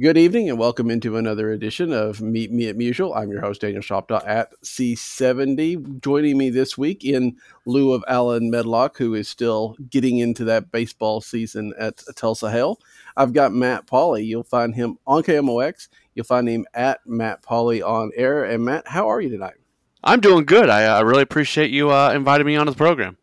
Good evening and welcome into another edition of Meet Me at Musial. I'm your host, Daniel Shoptaw at C70. Joining me this week in lieu of Allen Medlock, who is still getting into that baseball season at Tulsa Hale. I've got Matt Pauley. You'll find him on KMOX. You'll find him at Matt Pauley on air. And Matt, how are you tonight? I'm doing good. I uh, really appreciate you uh, inviting me onto the program.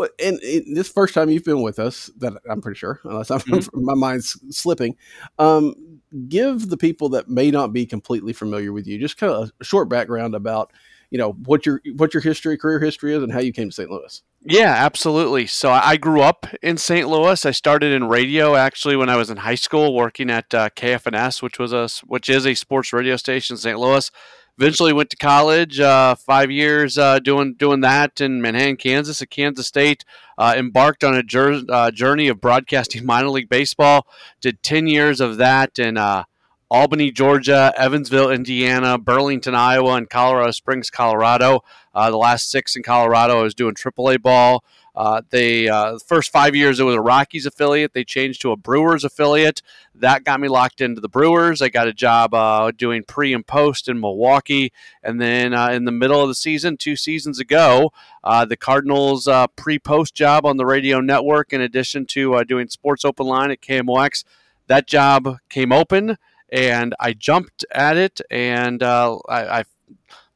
Well, and, and this first time you've been with us, that I'm pretty sure, unless I'm, Mm-hmm. my mind's slipping. Um, give the people that may not be completely familiar with you just kind of a short background about, you know, what your what your history, career history is, and how you came to St. Louis. Yeah, absolutely. So I grew up in St. Louis. I started in radio actually when I was in high school, working at uh, KFNS, which was a which is a sports radio station in St. Louis. Eventually went to college, uh, five years uh, doing doing that in Manhattan, Kansas, at Kansas State. Uh, embarked on a jour- uh, journey of broadcasting minor league baseball. Did ten years of that and uh, Albany, Georgia, Evansville, Indiana, Burlington, Iowa, and Colorado Springs, Colorado. Uh, the last six in Colorado, I was doing AAA ball. Uh, they uh, the first five years it was a Rockies affiliate. They changed to a Brewers affiliate. That got me locked into the Brewers. I got a job uh, doing pre and post in Milwaukee, and then uh, in the middle of the season, two seasons ago, uh, the Cardinals uh, pre post job on the radio network, in addition to doing Sports Open Line at KMOX. That job came open, and I jumped at it, and uh, I, I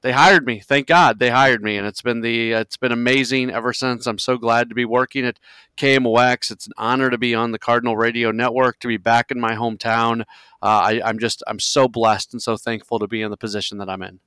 they hired me. Thank God they hired me, and it's been the it's been amazing ever since. I'm so glad to be working at KMOX. It's an honor to be on the Cardinal Radio Network, to be back in my hometown. Uh, I, I'm just I'm so blessed and so thankful to be in the position that I'm in.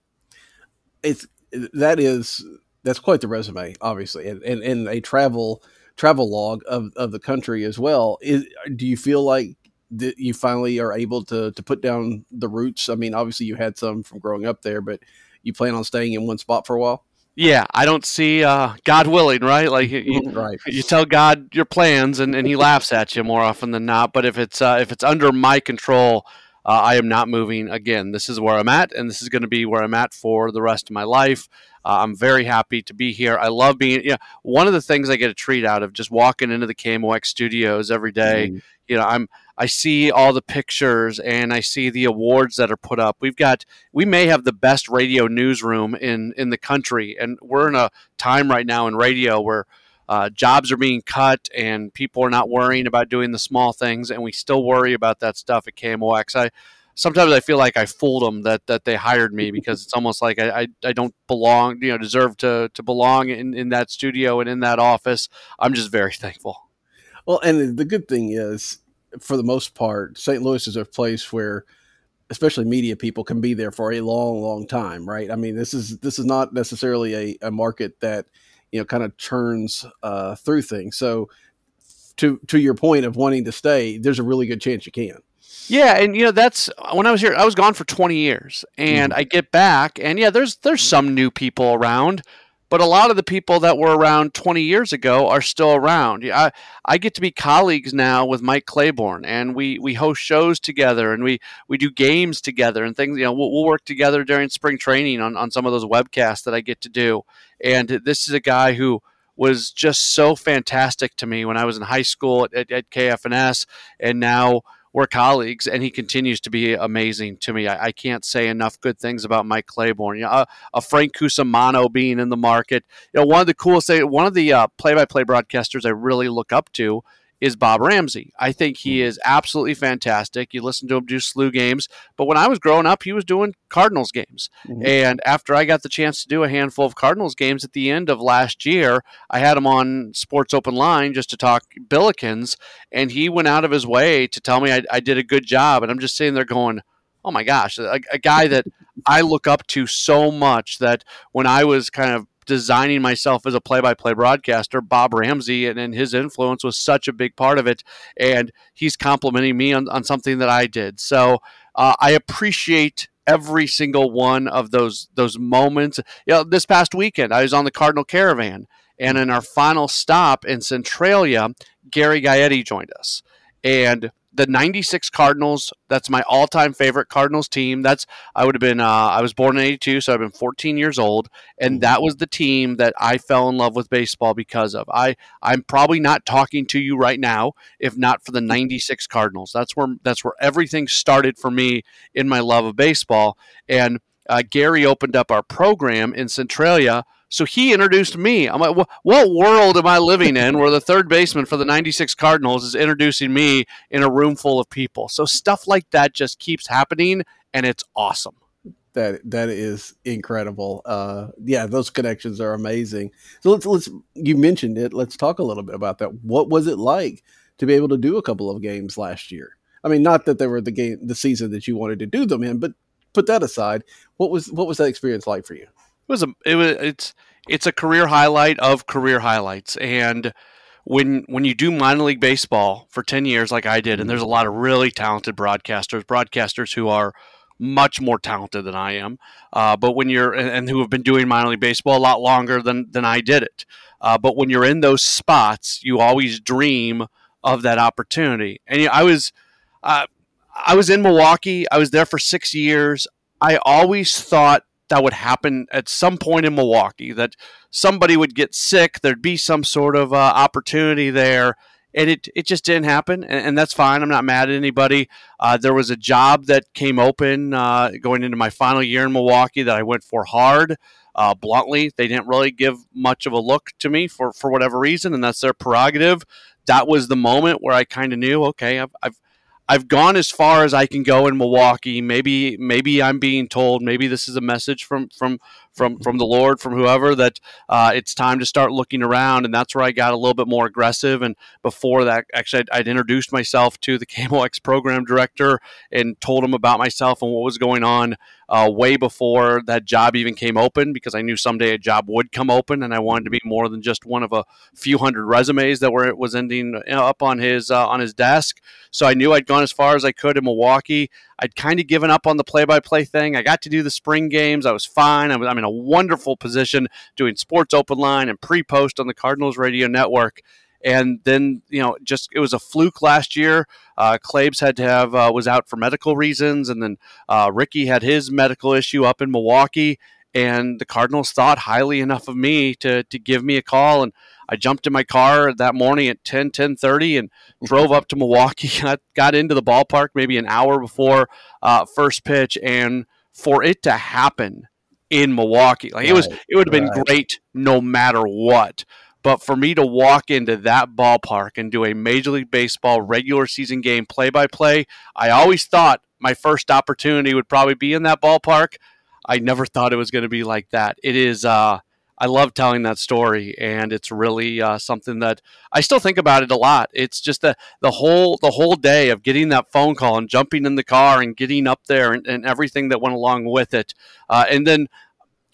It's that is that's quite the resume, obviously, and and, and a travel travel log of, of the country as well. Is do you feel like that you finally are able to to put down the roots? I mean, obviously you had some from growing up there, but you plan on staying in one spot for a while, Yeah, I don't see uh, God willing, right? Like you, you, right? you tell God your plans, and, and He laughs at you more often than not. But if it's uh, if it's under my control, uh, I am not moving again. This is where I'm at, and this is going to be where I'm at for the rest of my life. Uh, I'm very happy to be here. I love being. Yeah, one of the things I get a treat out of just walking into the KMOX studios every day. Mhm. You know, I'm I see all the pictures and I see the awards that are put up. We've got we may have the best radio newsroom in in the country, and we're in a time right now in radio where uh, jobs are being cut and people are not worrying about doing the small things, and we still worry about that stuff at KMOX. I sometimes I feel like I fooled them that that they hired me because it's almost like I, I, I don't belong, you know, deserve to to belong in, in that studio and in that office. I'm just very thankful. Well, and the good thing is, for the most part, St. Louis is a place where, especially media people, can be there for a long, long time, right? I mean, this is this is not necessarily a, a market that you know kind of churns uh, through things. So, to to your point of wanting to stay, there's a really good chance you can. Yeah, and you know that's when I was here. I was gone for 20 years, and I get back, and yeah, there's there's some new people around, but a lot of the people that were around 20 years ago are still around. I I get to be colleagues now with Mike Claiborne, and we we host shows together, and we we do games together and things. You know, we'll, we'll work together during spring training on on some of those webcasts that I get to do. And this is a guy who was just so fantastic to me when I was in high school at, at, at KFNS, and now we're colleagues, and he continues to be amazing to me. I, I can't say enough good things about Mike Claiborne. You know, a, a Frank Cusumano being in the market. You know, one of the coolest one of the uh, play-by-play broadcasters I really look up to is Bob Ramsey. I think he is absolutely fantastic. You listen to him do SLU games, but when I was growing up, he was doing Cardinals games. Mhm. And after I got the chance to do a handful of Cardinals games at the end of last year, I had him on Sports Open Line just to talk Billikens, and he went out of his way to tell me I, I did a good job. And I'm just sitting there going, oh my gosh, a, a guy that I look up to so much that when I was kind of designing myself as a play-by-play broadcaster, Bob Ramsey and, and, his influence was such a big part of it. And he's complimenting me on, on something that I did. So uh, I appreciate every single one of those those moments. You know, this past weekend I was on the Cardinal Caravan, and in our final stop in Centralia, Gary Gaetti joined us, and the 96 Cardinals. That's my all-time favorite Cardinals team. That's I would have been uh, I was born in 82, so I've been 14 years old and mm-hmm. that was the team that I fell in love with baseball because of. I I'm probably not talking to you right now if not for the 96 Cardinals. That's where that's where everything started for me in my love of baseball and uh, Gary opened up our program in Centralia so he introduced me. I'm like, what world am I living in where the third baseman for the 96 Cardinals is introducing me in a room full of people? So stuff like that just keeps happening and it's awesome. That that is incredible. Uh, yeah, those connections are amazing. So let's let's you mentioned it. Let's talk a little bit about that. What was it like to be able to do a couple of games last year? I mean, not that they were the game the season that you wanted to do them in, but put that aside. What was what was that experience like for you? It was a it was it's it's a career highlight of career highlights. And when when you do minor league baseball for 10 years like I did and there's a lot of really talented broadcasters broadcasters who are much more talented than I am uh, but when you're and, and, who have been doing minor league baseball a lot longer than than I did it. Uh, but when you're in those spots you always dream of that opportunity. And you know, I was uh, I was in Milwaukee. I was there for 6 years. I always thought that would happen at some point in Milwaukee, that somebody would get sick, there'd be some sort of uh, opportunity there. And it, it just didn't happen, and, and that's fine. I'm not mad at anybody. Uh, there was a job that came open uh, going into my final year in Milwaukee that I went for hard. Uh, bluntly, they didn't really give much of a look to me for, for whatever reason, and that's their prerogative. That was the moment where I kind of knew, okay, I've, I've I've gone as far as I can go in Milwaukee. Maybe maybe I'm being told maybe this is a message from from from from the Lord from whoever that uh, it's time to start looking around, and that's where I got a little bit more aggressive. And before that, actually, I'd, I'd introduced myself to the KMOX program director and told him about myself and what was going on uh, way before that job even came open because I knew someday a job would come open, and I wanted to be more than just one of a few hundred resumes that were was ending up on his uh, on his desk. So I knew I'd gone as far as I could in Milwaukee. I'd kind of given up on the play-by-play thing. I got to do the spring games. I was fine. I was, I'm in a wonderful position doing sports open line and pre-post on the Cardinals radio network and then you know just it was a fluke last year. Uh, Claibs had to have uh, was out for medical reasons, and then uh, Ricky had his medical issue up in Milwaukee, and the Cardinals thought highly enough of me to to give me a call, and I jumped in my car that morning at 10 10 30 and drove up to Milwaukee. I got into the ballpark maybe an hour before uh, first pitch, and for it to happen in Milwaukee, like right, it was, it would have right. been great no matter what. But for me to walk into that ballpark and do a Major League Baseball regular season game play by play, I always thought my first opportunity would probably be in that ballpark. I never thought it was going to be like that. It is. Uh, I love telling that story, and it's really uh, something that I still think about it a lot. It's just the the whole the whole day of getting that phone call and jumping in the car and getting up there and, and everything that went along with it, uh, and then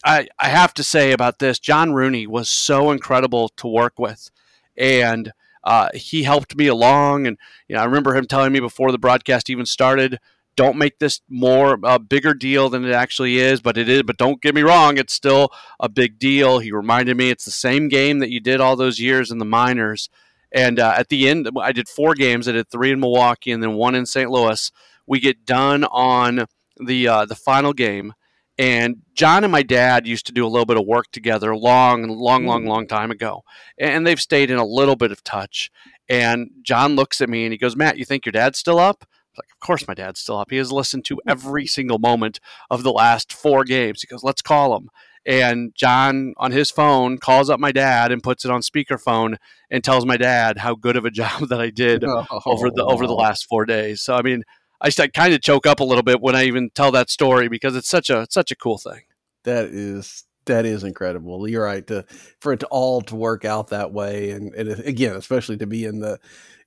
I, I have to say about this, John Rooney was so incredible to work with, and uh, he helped me along. And you know, I remember him telling me before the broadcast even started, "Don't make this more a bigger deal than it actually is." But it is. But don't get me wrong, it's still a big deal. He reminded me it's the same game that you did all those years in the minors. And uh, at the end, I did four games. I did three in Milwaukee and then one in St. Louis. We get done on the uh, the final game and John and my dad used to do a little bit of work together long, long, long, mm. long time ago. And they've stayed in a little bit of touch. And John looks at me and he goes, Matt, you think your dad's still up? Like, of course my dad's still up. He has listened to every single moment of the last four games. He goes, let's call him. And John on his phone calls up my dad and puts it on speakerphone and tells my dad how good of a job that I did oh. over the over the last four days. So I mean, I, I kind of choke up a little bit when I even tell that story because it's such a such a cool thing. That is that is incredible. You're right to for it to all to work out that way, and, and again, especially to be in the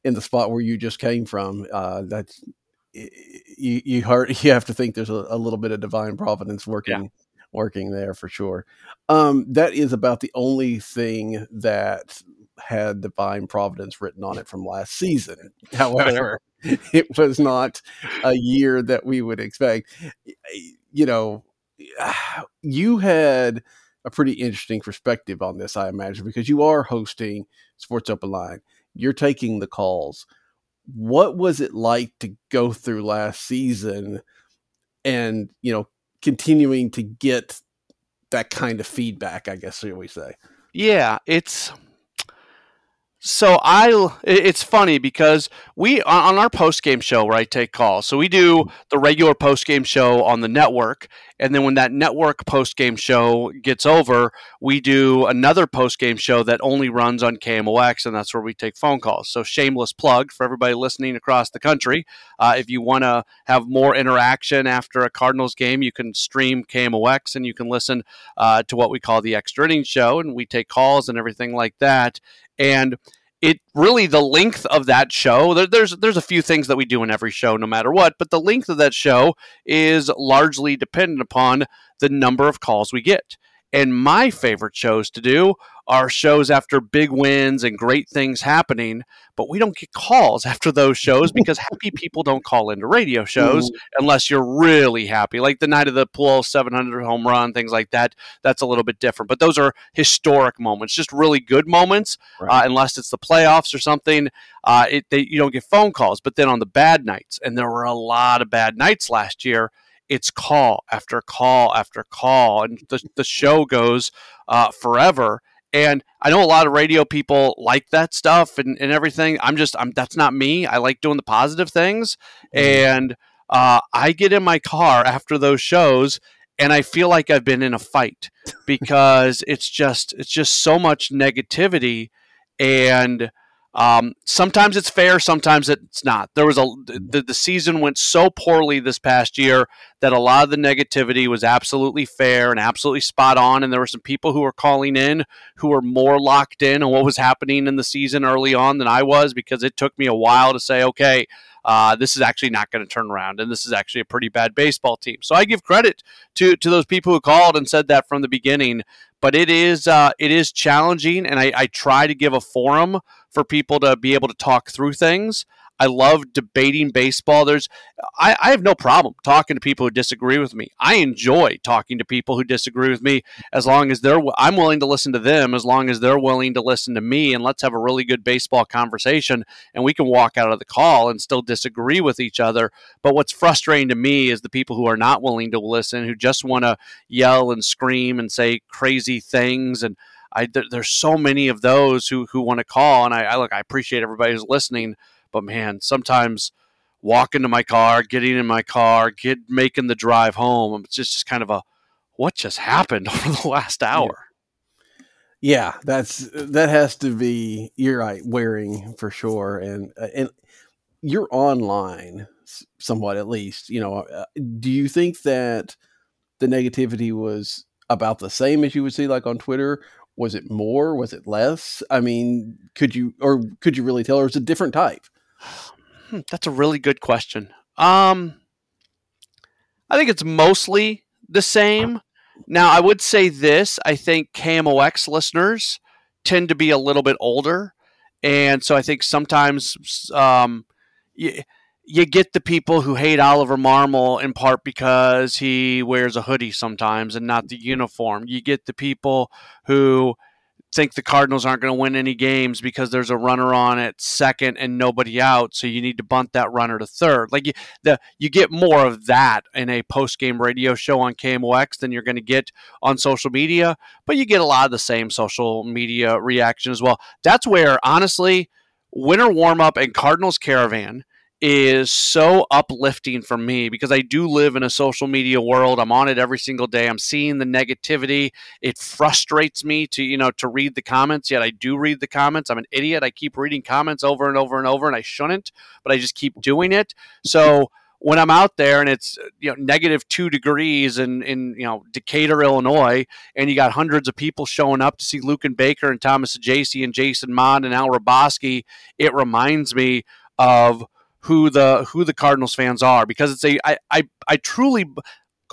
in the spot where you just came from. Uh, that's you you hard you have to think there's a, a little bit of divine providence working yeah. working there for sure. Um, that is about the only thing that had divine providence written on it from last season. However, it was not a year that we would expect. You know, you had a pretty interesting perspective on this, I imagine, because you are hosting Sports Open Line. You're taking the calls. What was it like to go through last season and, you know, continuing to get that kind of feedback, I guess we say? Yeah, it's so I, it's funny because we on our post game show where I take calls. So we do the regular post game show on the network, and then when that network post game show gets over, we do another post game show that only runs on KMOX, and that's where we take phone calls. So shameless plug for everybody listening across the country. Uh, if you want to have more interaction after a Cardinals game, you can stream KMOX and you can listen uh, to what we call the extra innings show, and we take calls and everything like that and it really the length of that show there, there's there's a few things that we do in every show no matter what but the length of that show is largely dependent upon the number of calls we get and my favorite shows to do are shows after big wins and great things happening, but we don't get calls after those shows because happy people don't call into radio shows mm. unless you're really happy. Like the night of the Pujols 700 home run, things like that. That's a little bit different, but those are historic moments, just really good moments. Right. Uh, unless it's the playoffs or something, uh, it, they, you don't get phone calls. But then on the bad nights, and there were a lot of bad nights last year it's call after call after call, and the, the show goes uh, forever. And I know a lot of radio people like that stuff and, and everything. I'm just, I'm that's not me. I like doing the positive things, mm-hmm. and uh, I get in my car after those shows and I feel like I've been in a fight because it's just it's just so much negativity and um, sometimes it's fair, sometimes it's not. There was a the, the season went so poorly this past year that a lot of the negativity was absolutely fair and absolutely spot on. And there were some people who were calling in who were more locked in on what was happening in the season early on than I was because it took me a while to say, okay, uh, this is actually not going to turn around, and this is actually a pretty bad baseball team. So I give credit to to those people who called and said that from the beginning. But it is uh, it is challenging, and I, I try to give a forum for people to be able to talk through things. I love debating baseball. There's, I, I, have no problem talking to people who disagree with me. I enjoy talking to people who disagree with me as long as they're, I'm willing to listen to them as long as they're willing to listen to me. And let's have a really good baseball conversation. And we can walk out of the call and still disagree with each other. But what's frustrating to me is the people who are not willing to listen, who just want to yell and scream and say crazy things. And I, there, there's so many of those who, who want to call. And I, I look, I appreciate everybody who's listening but man, sometimes walking to my car, getting in my car, get making the drive home, it's just, just kind of a what just happened over the last hour. Yeah, that's that has to be you're right, wearing for sure, and uh, and you're online somewhat at least. You know, uh, do you think that the negativity was about the same as you would see like on Twitter? Was it more? Was it less? I mean, could you or could you really tell? Or was it a different type? Hmm, that's a really good question. Um, I think it's mostly the same. Now, I would say this: I think KMOX listeners tend to be a little bit older, and so I think sometimes um, you, get the people who hate Oliver Marmol in part because he wears a hoodie sometimes and not the uniform. You get the people who think the Cardinals aren't going to win any games because there's a runner on at second and nobody out, so you need to bunt that runner to third. Like you, the you get more of that in a post game radio show on KMOX than you're going to get on social media, but you get a lot of the same social media reaction as well. That's where honestly, winter warm up and Cardinals caravan is so uplifting for me because I do live in a social media world. I'm on it every single day. I'm seeing the negativity. It frustrates me to, you know, to read the comments, yet I do read the comments. I'm an idiot. I keep reading comments over and over and over and I shouldn't, but I just keep doing it. So when I'm out there and it's you know negative two degrees in in you know Decatur, Illinois, and you got hundreds of people showing up to see Luken Baker and Thomas Saggese and Jason Motte and Al Hrabosky, it reminds me of who the who the Cardinals fans are because it's a I I, I truly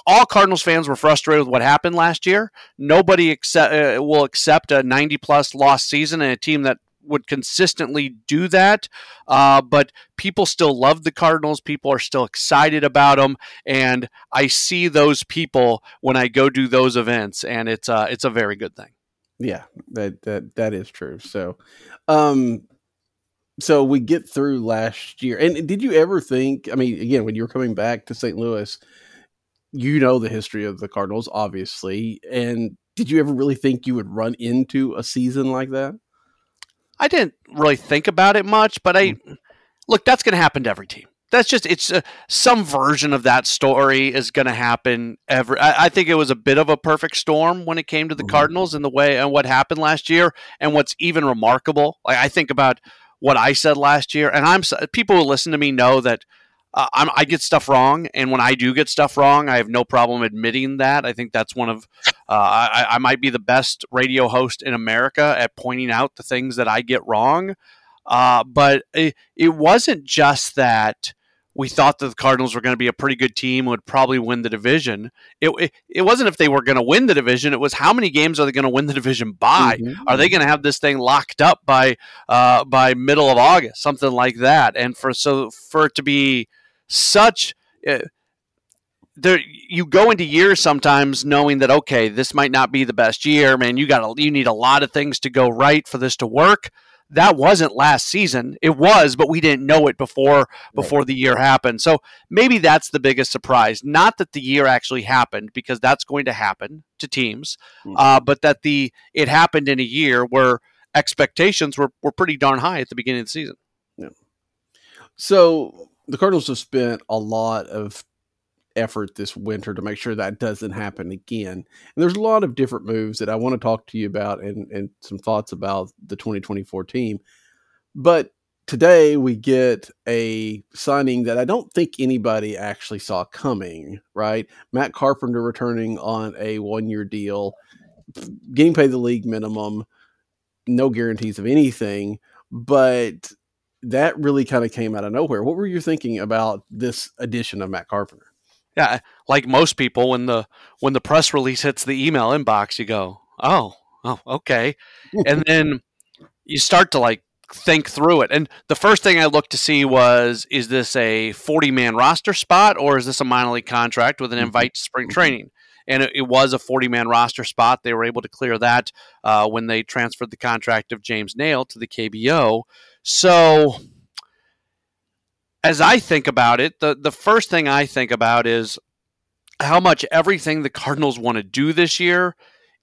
all Cardinals fans were frustrated with what happened last year. Nobody accept, uh, will accept a 90 plus loss season and a team that would consistently do that. Uh, but people still love the Cardinals. People are still excited about them, and I see those people when I go do those events, and it's uh, it's a very good thing. Yeah, that that that is true. So, um, so we get through last year, and did you ever think? I mean, again, when you were coming back to St. Louis, you know the history of the Cardinals, obviously, and did you ever really think you would run into a season like that? I didn't really think about it much, but I mm. look. That's going to happen to every team. That's just it's uh, some version of that story is going to happen. Every I, I, think it was a bit of a perfect storm when it came to the mm-hmm. Cardinals and the way and what happened last year. And what's even remarkable, like I think about what I said last year, and I'm people who listen to me know that uh, i get stuff wrong, and when I do get stuff wrong, I have no problem admitting that. I think that's one of uh, I, I, might be the best radio host in America at pointing out the things that I get wrong. Uh, but it, it wasn't just that we thought that the Cardinals were going to be a pretty good team, would probably win the division. It, it, it wasn't if they were going to win the division; it was how many games are they going to win the division by? Mm-hmm. Are they going to have this thing locked up by uh, by middle of August, something like that? And for so for it to be such uh, there you go into years sometimes knowing that okay this might not be the best year man you got you need a lot of things to go right for this to work that wasn't last season. It was but we didn't know it before before right. the year happened. So maybe that's the biggest surprise. Not that the year actually happened because that's going to happen to teams mm-hmm. uh, but that the it happened in a year where expectations were, were pretty darn high at the beginning of the season. Yeah. So the Cardinals have spent a lot of effort this winter to make sure that doesn't happen again. And there's a lot of different moves that I want to talk to you about and, and some thoughts about the 2024 team. But today we get a signing that I don't think anybody actually saw coming, right? Matt Carpenter returning on a one year deal, getting paid the league minimum, no guarantees of anything. But that really kind of came out of nowhere. What were you thinking about this addition of Matt Carpenter? Yeah, like most people, when the when the press release hits the email inbox, you go, "Oh, oh, okay," and then you start to like think through it. And the first thing I looked to see was, is this a forty man roster spot or is this a minor league contract with an mm-hmm. invite to spring mm-hmm. training? and it, it was a 40 man roster spot. They were able to clear that uh, when they transferred the contract of James Naile to the KBO. So, as I think about it, the, the first thing I think about is how much everything the Cardinals want to do this year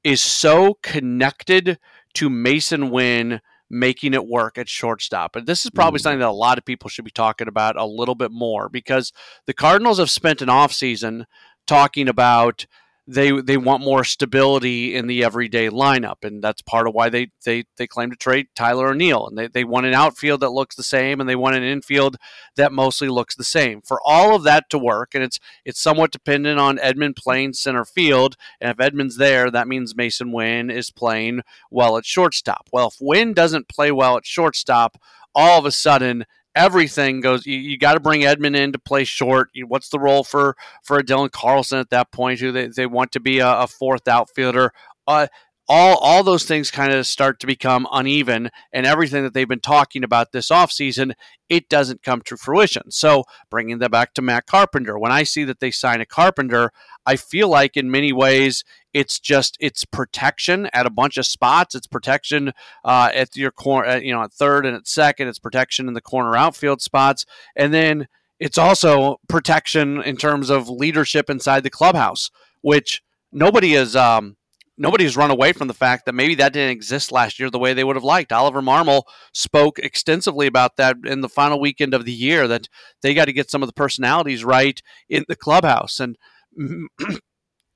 is so connected to Masyn Winn making it work at shortstop. And this is probably mm. something that a lot of people should be talking about a little bit more because the Cardinals have spent an offseason talking about they they want more stability in the everyday lineup, and that's part of why they they they claim to trade Tyler O'Neill, and they they want an outfield that looks the same, and they want an infield that mostly looks the same. For all of that to work, and it's it's somewhat dependent on Edman playing center field, and if Edman's there, that means Masyn Winn is playing well at shortstop. Well, if Winn doesn't play well at shortstop, all of a sudden everything goes. You, you got to bring Edman in to play short. You, what's the role for for Dylan Carlson at that point? Who they, they want to be a, a fourth outfielder. Uh, all all those things kind of start to become uneven and everything that they've been talking about this offseason it doesn't come to fruition. So bringing that back to matt carpenter when i see that they sign a carpenter i feel like in many ways it's just it's protection at a bunch of spots. It's protection uh, at your corner you know at third and at second. It's protection in the corner outfield spots. And then it's also protection in terms of leadership inside the clubhouse which nobody is um, nobody's run away from the fact that maybe that didn't exist last year the way they would have liked. Oliver Marmol spoke extensively about that in the final weekend of the year that they got to get some of the personalities right in the clubhouse. And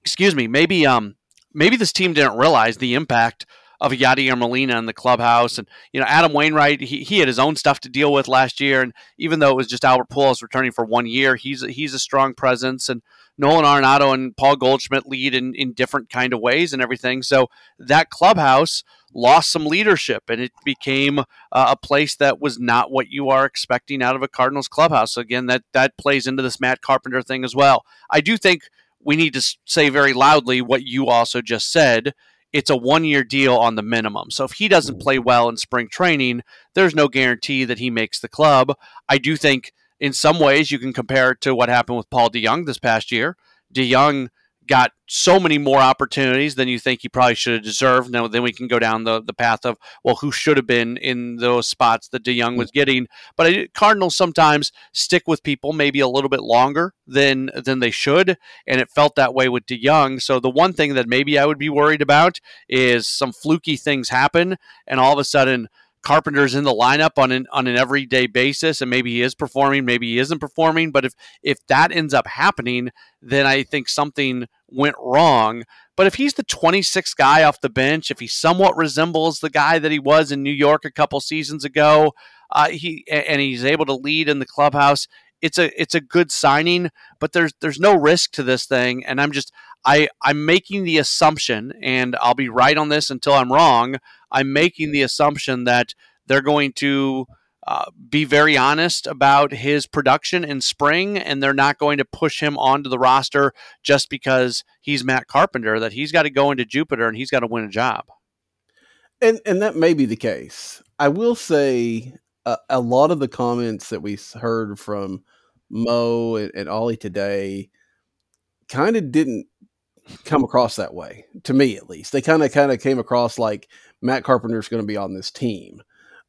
excuse me, maybe um maybe this team didn't realize the impact of Yadier Molina in the clubhouse. And, you know, Adam Wainwright, he, he had his own stuff to deal with last year. And even though it was just Albert Pujols returning for one year, he's, he's a strong presence. And Nolan Arenado and Paul Goldschmidt lead in, in different kind of ways and everything. So that clubhouse lost some leadership and it became uh, a place that was not what you are expecting out of a Cardinals clubhouse. So again, that, that plays into this Matt Carpenter thing as well. I do think we need to say very loudly what you also just said it's a one year deal on the minimum. So if he doesn't play well in spring training, there's no guarantee that he makes the club. I do think in some ways you can compare it to what happened with Paul DeJong this past year. DeJong got so many more opportunities than you think he probably should have deserved. Now, then we can go down the, the path of, well, who should have been in those spots that DeJong was getting. But I, Cardinals sometimes stick with people maybe a little bit longer than than they should, and it felt that way with DeJong. So the one thing that maybe I would be worried about is some fluky things happen, and all of a sudden – Carpenter's in the lineup on an on an everyday basis, and maybe he is performing, maybe he isn't performing. But if if that ends up happening, then I think something went wrong. But if he's the 26th guy off the bench, if he somewhat resembles the guy that he was in New York a couple seasons ago, uh, he and he's able to lead in the clubhouse, it's a it's a good signing. But there's there's no risk to this thing, and I'm just I I'm making the assumption, and I'll be right on this until I'm wrong. I'm making the assumption that they're going to uh, be very honest about his production in spring, and they're not going to push him onto the roster just because he's Matt Carpenter. That he's got to go into Jupiter and he's got to win a job. And and that may be the case. I will say a lot of the comments that we heard from Mo and, and Ollie today kind of didn't come across that way to me at least. They kind of kind of came across like Matt Carpenter's going to be on this team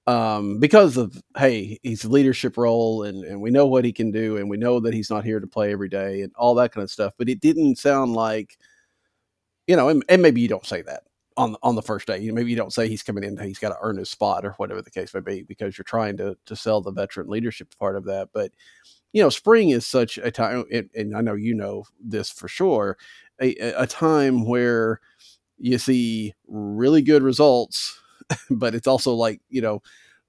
um, because of hey, he's a leadership role and and we know what he can do and we know that he's not here to play every day and all that kind of stuff. But it didn't sound like you know, and, and maybe you don't say that on on the first day. You know, maybe you don't say he's coming in, he's got to earn his spot or whatever the case may be, because you're trying to to sell the veteran leadership part of that. But you know, spring is such a time, and, and I know you know this for sure a, a time where you see really good results, but it's also like, you know,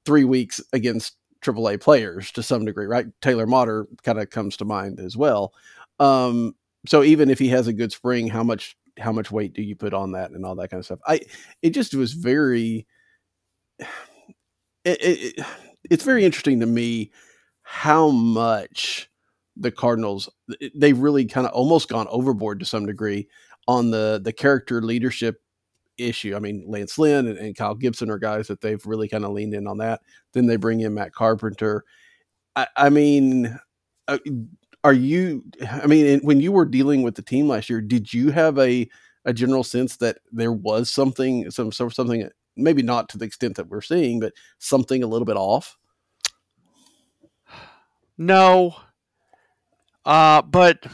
three weeks against AAA players to some degree, right? Taylor Motter kind of comes to mind as well. Um, so even if he has a good spring, how much how much weight do you put on that and all that kind of stuff? I it just was very it, it, it's very interesting to me how much the Cardinals they've really kind of almost gone overboard to some degree on the the character leadership issue. I mean, Lance Lynn and, and Kyle Gibson are guys that they've really kind of leaned in on that. Then they bring in Matt Carpenter. I, I mean, uh, are you? I mean, when you were dealing with the team last year, did you have a a general sense that there was something, some something, maybe not to the extent that we're seeing, but something a little bit off? No, uh, but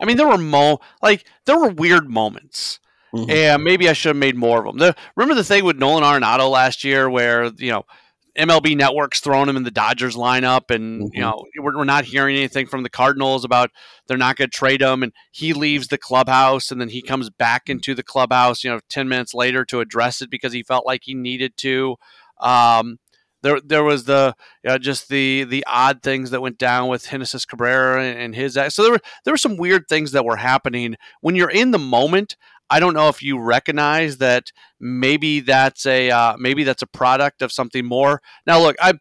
I mean, there were mo like there were weird moments. Mm-hmm. And maybe I should have made more of them. The, remember the thing with Nolan Arenado last year, where you know MLB Network's throwing him in the Dodgers lineup, and mm-hmm. you know we're, we're, not hearing anything from the Cardinals about they're not going to trade him, and he leaves the clubhouse, and then he comes back into the clubhouse, you know, ten minutes later to address it because he felt like he needed to. Um, there there was the uh, just the the odd things that went down with Genesis Cabrera and his so there were there were some weird things that were happening when you're in the moment. I don't know if you recognize that maybe that's a uh, maybe that's a product of something more. Now look, I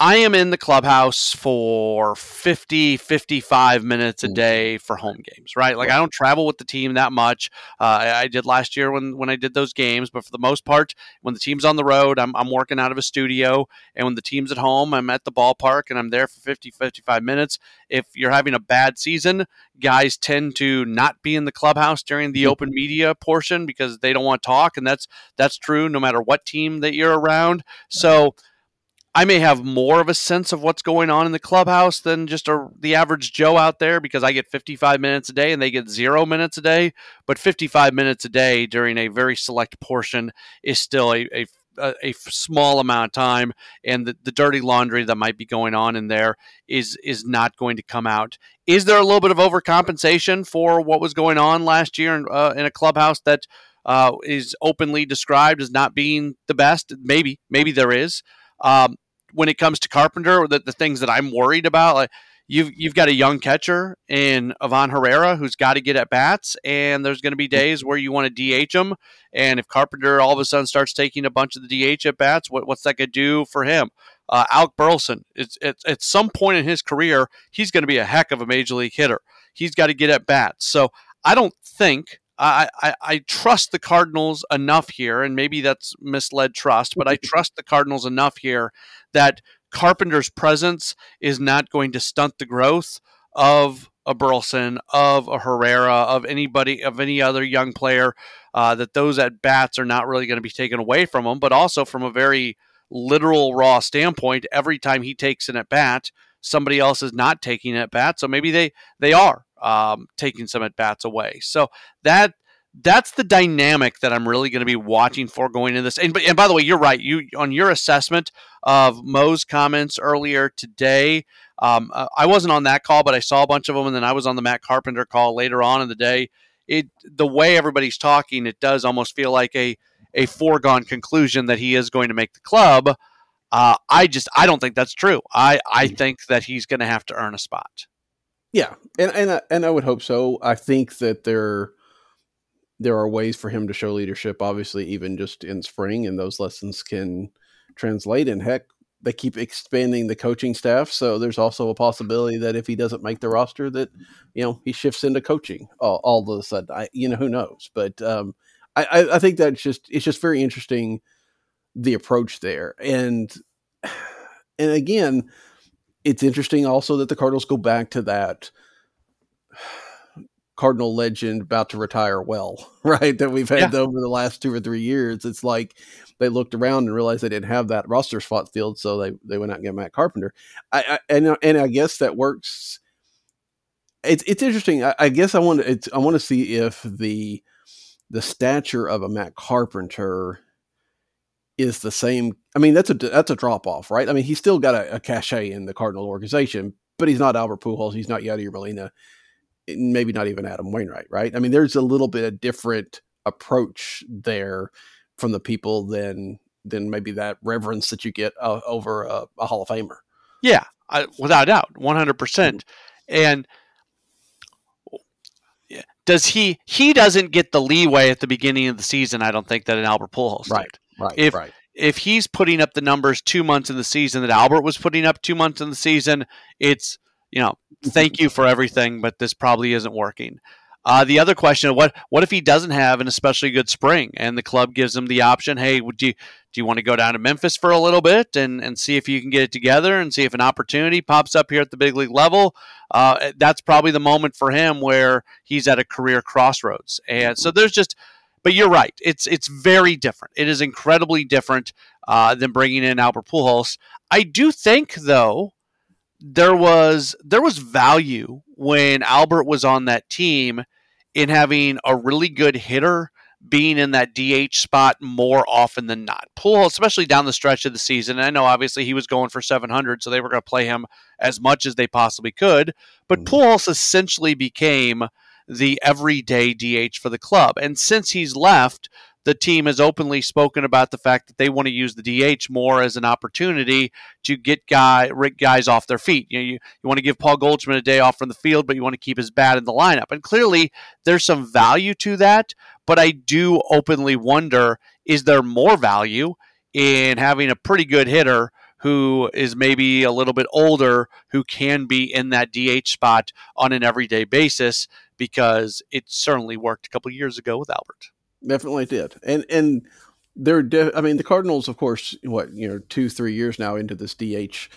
I am in the clubhouse for 50, 55 minutes a day for home games, right? Like I don't travel with the team that much. Uh, I, I, did last year when, when I did those games, but for the most part, when the team's on the road, I'm, I'm working out of a studio. And when the team's at home, I'm at the ballpark and I'm there for 50, 55 minutes. If you're having a bad season, guys tend to not be in the clubhouse during the open media portion because they don't want to talk. And that's, that's true no matter what team that you're around. So, I may have more of a sense of what's going on in the clubhouse than just a, the average Joe out there because I get 55 minutes a day and they get zero minutes a day. But 55 minutes a day during a very select portion is still a, a a, small amount of time and the, the dirty laundry that might be going on in there is is not going to come out is there a little bit of overcompensation for what was going on last year in, uh, in a clubhouse that uh, is openly described as not being the best. Maybe, maybe there is. Um, when it comes to Carpenter, the, the things that I'm worried about, like you've you've got a young catcher in Ivan Herrera who's got to get at bats, and there's going to be days where you want to DH him. And if Carpenter all of a sudden starts taking a bunch of the DH at bats, what, what's that going to do for him? Uh, Alec Burleson, it's, it's, at some point in his career, he's going to be a heck of a major league hitter. He's got to get at bats. So I don't think I, I, I, trust the Cardinals enough here, and maybe that's misled trust, but I trust the Cardinals enough here that Carpenter's presence is not going to stunt the growth of a Burleson, of a Herrera, of anybody, of any other young player. Uh, that those at bats are not really going to be taken away from him, but also from a very literal raw standpoint, every time he takes an at bat, somebody else is not taking at bat. So maybe they they are um, taking some at bats away. So that that's the dynamic that I'm really going to be watching for going into this. And, and by the way, you're right. You on your assessment of Mo's comments earlier today. Um, uh, I wasn't on that call, but I saw a bunch of them, and then I was on the Matt Carpenter call later on in the day. It the way everybody's talking, it does almost feel like a a foregone conclusion that he is going to make the club. Uh, I just I don't think that's true. I I mm. think that he's going to have to earn a spot. Yeah, and and and I would hope so. I think that there there are ways for him to show leadership. Obviously, even just in spring, and those lessons can translate. And heck, they keep expanding the coaching staff, so there's also a possibility that if he doesn't make the roster, that you know he shifts into coaching all, all of a sudden. I, you know, who knows? But um, I, I think that's just it's just very interesting the approach there, and and again, it's interesting also that the Cardinals go back to that Cardinal legend about to retire well, right? That we've had yeah. over the last two or three years. It's like they looked around and realized they didn't have that roster spot filled, so they they went out and got Matt Carpenter. I, I and and I guess that works. It's it's interesting. I, I guess I want to I want to see if the the stature of a Matt Carpenter is the same. I mean, that's a that's a drop off, right? I mean, he's still got a, a cachet in the Cardinal organization, but he's not Albert Pujols. He's not Yadier Molina maybe not even Adam Wainwright, right? I mean, there's a little bit of different approach there from the people than than maybe that reverence that you get uh, over a, a, Hall of Famer. Yeah, I, without a doubt, one hundred percent. And does he? He doesn't get the leeway at the beginning of the season. I don't think that an Albert Pujols right, did. Right, if, right. If he's putting up the numbers two months in the season that Albert was putting up two months in the season, it's you know thank you for everything, but this probably isn't working. Uh, the other question: what what if he doesn't have an especially good spring, and the club gives him the option? Hey, would you do you want to go down to Memphis for a little bit and and see if you can get it together and see if an opportunity pops up here at the big league level? Uh, that's probably the moment for him where he's at a career crossroads. And so there's just, but you're right. It's it's very different. It is incredibly different uh, than bringing in Albert Pujols. I do think though there was there was value when Albert was on that team in having a really good hitter being in that DH spot more often than not. Pujols, especially down the stretch of the season. I know obviously he was going for 700, so they were going to play him as much as they possibly could. But mm. Pujols essentially became the everyday DH for the club. And since he's left, the team has openly spoken about the fact that they want to use the DH more as an opportunity to get guy guys off their feet. You know, you, you want to give Paul Goldschmidt a day off from the field, but you want to keep his bat in the lineup. And clearly, there's some value to that. But I do openly wonder: is there more value in having a pretty good hitter? who is maybe a little bit older who can be in that DH spot on an everyday basis because it certainly worked a couple years ago with Albert definitely did. And and they're, de- I mean, the Cardinals, of course, what you know, two three years now into this DH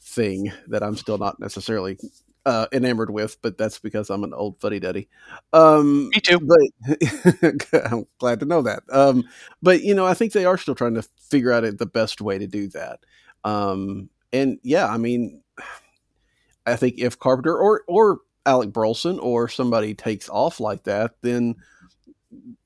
thing that I'm still not necessarily uh, enamored with, but that's because I'm an old fuddy duddy. Um, Me too. But I'm glad to know that. Um, but you know, I think they are still trying to figure out the best way to do that. Um, and yeah, I mean, I think if Carpenter or or Alec Burleson or somebody takes off like that, then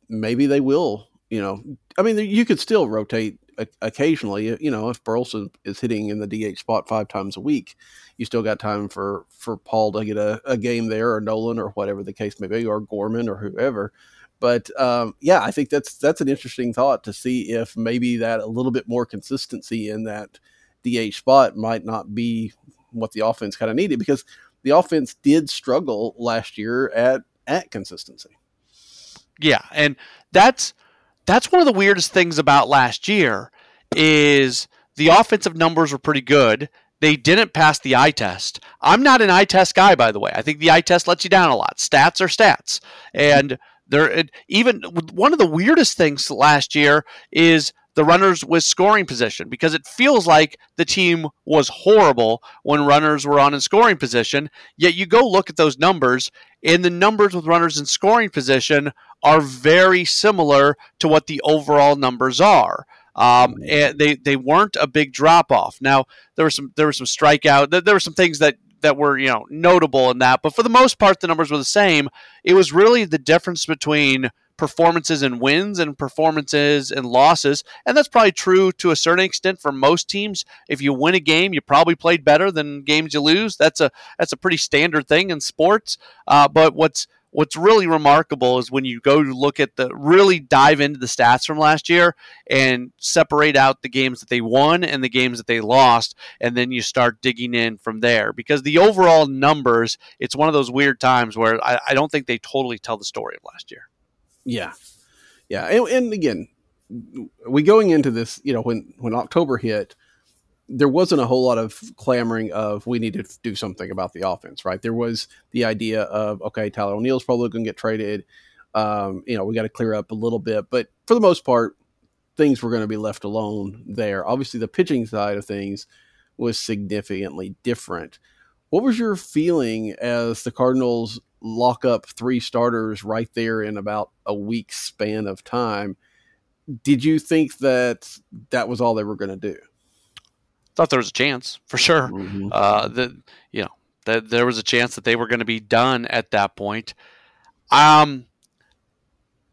maybe they will. You know, I mean, you could still rotate occasionally. You know, if Burleson is hitting in the DH spot five times a week, you still got time for for Paul to get a, a game there, or Nolan, or whatever the case may be, or Gorman, or whoever. But um, yeah, I think that's that's an interesting thought to see if maybe that a little bit more consistency in that DH spot might not be what the offense kind of needed because the offense did struggle last year at at consistency. Yeah, and that's that's one of the weirdest things about last year is the offensive numbers were pretty good. They didn't pass the eye test. I'm not an eye test guy, by the way. I think the eye test lets you down a lot. Stats are stats, and there even one of the weirdest things last year is the runners with scoring position because it feels like the team was horrible when runners were on in scoring position. Yet you go look at those numbers, and the numbers with runners in scoring position are very similar to what the overall numbers are. Um, and they they weren't a big drop off. Now there were some there were some strikeout. There were some things that that were you know notable in that, but for the most part, the numbers were the same. It was really the difference between performances and wins and performances and losses. And that's probably true to a certain extent for most teams. If you win a game, you probably played better than games you lose. That's a that's a pretty standard thing in sports. Uh, but what's what's really remarkable is when you go to look at the really dive into the stats from last year and separate out the games that they won and the games that they lost and then you start digging in from there. Because the overall numbers it's one of those weird times where i, I don't think they totally tell the story of last year. Yeah. Yeah and, and again we going into this you know when when october hit there wasn't a whole lot of clamoring of we need to do something about the offense, right? There was the idea of okay, Tyler O'Neill's probably going to get traded. Um, you know, we got to clear up a little bit, but for the most part, things were going to be left alone there. Obviously, the pitching side of things was significantly different. What was your feeling as the Cardinals lock up three starters right there in about a week's span of time? Did you think that that was all they were going to do? Thought there was a chance for sure. Mm-hmm. Uh, that you know that there was a chance that they were going to be done at that point. Um,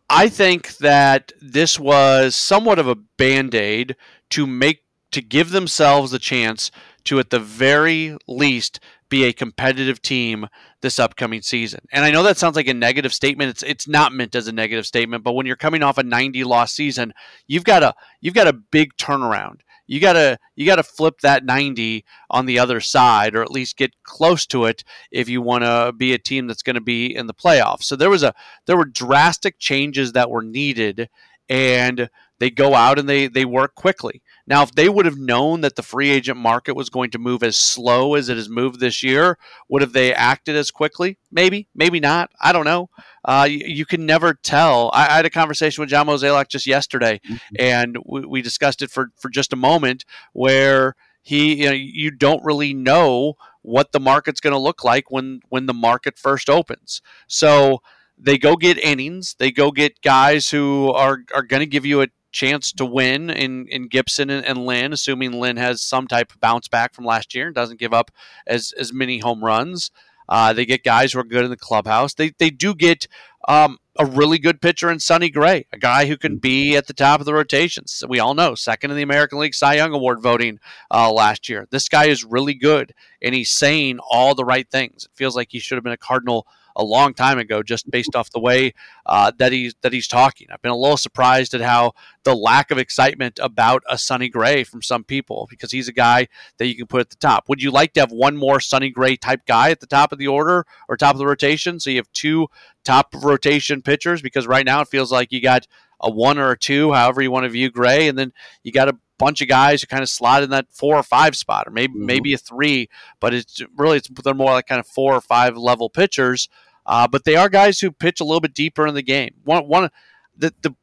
I think that this was somewhat of a band aid to make to give themselves a chance to, at the very least, be a competitive team this upcoming season. And I know that sounds like a negative statement. It's it's not meant as a negative statement, but when you're coming off a 90 loss season, you've got a you've got a big turnaround you gotta you gotta flip that 90 on the other side or at least get close to it if you want to be a team that's going to be in the playoffs. So there was a there were drastic changes that were needed and they go out and they they work quickly now, if they would have known that the free agent market was going to move as slow as it has moved this year, would have they acted as quickly? Maybe, maybe not. I don't know. Uh, you, you, can never tell. I, I, had a conversation with John Mozeliak just yesterday, mm-hmm. and we, we discussed it for, for just a moment where he, you, know, you don't really know what the market's going to look like when when the market first opens. So they go get innings. They go get guys who are are going to give you a chance to win in, in Gibson and, and Lynn, assuming Lynn has some type of bounce back from last year and doesn't give up as, as many home runs. Uh, they get guys who are good in the clubhouse. They, they do get um, a really good pitcher in Sonny Gray, a guy who can be at the top of the rotations. We all know, second in the American League Cy Young Award voting uh, last year. This guy is really good, and he's saying all the right things. It feels like he should have been a Cardinal a long time ago, just based off the way uh, that he's that he's talking. I've been a little surprised at how the lack of excitement about a Sonny Gray from some people because he's a guy that you can put at the top. Would you like to have one more Sonny Gray type guy at the top of the order or top of the rotation? So you have two top rotation pitchers because right now it feels like you got a one or a two, however you want to view Gray, and then you got a bunch of guys who kind of slot in that four or five spot, or maybe mm-hmm. maybe a three, but it's really it's they're more like kind of four or five level pitchers. Uh, but they are guys who pitch a little bit deeper in the game. One, one, the, the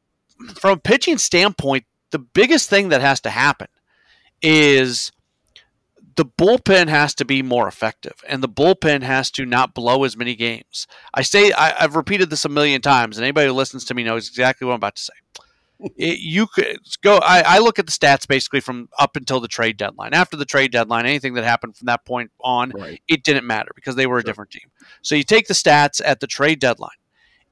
from a pitching standpoint, the biggest thing that has to happen is the bullpen has to be more effective, and the bullpen has to not blow as many games. I say I, have repeated this a million times, and anybody who listens to me knows exactly what I'm about to say it, you could go. I, I, look at the stats basically from up until the trade deadline. After the trade deadline, anything that happened from that point on, right. it didn't matter because they were a different team. So you take the stats at the trade deadline.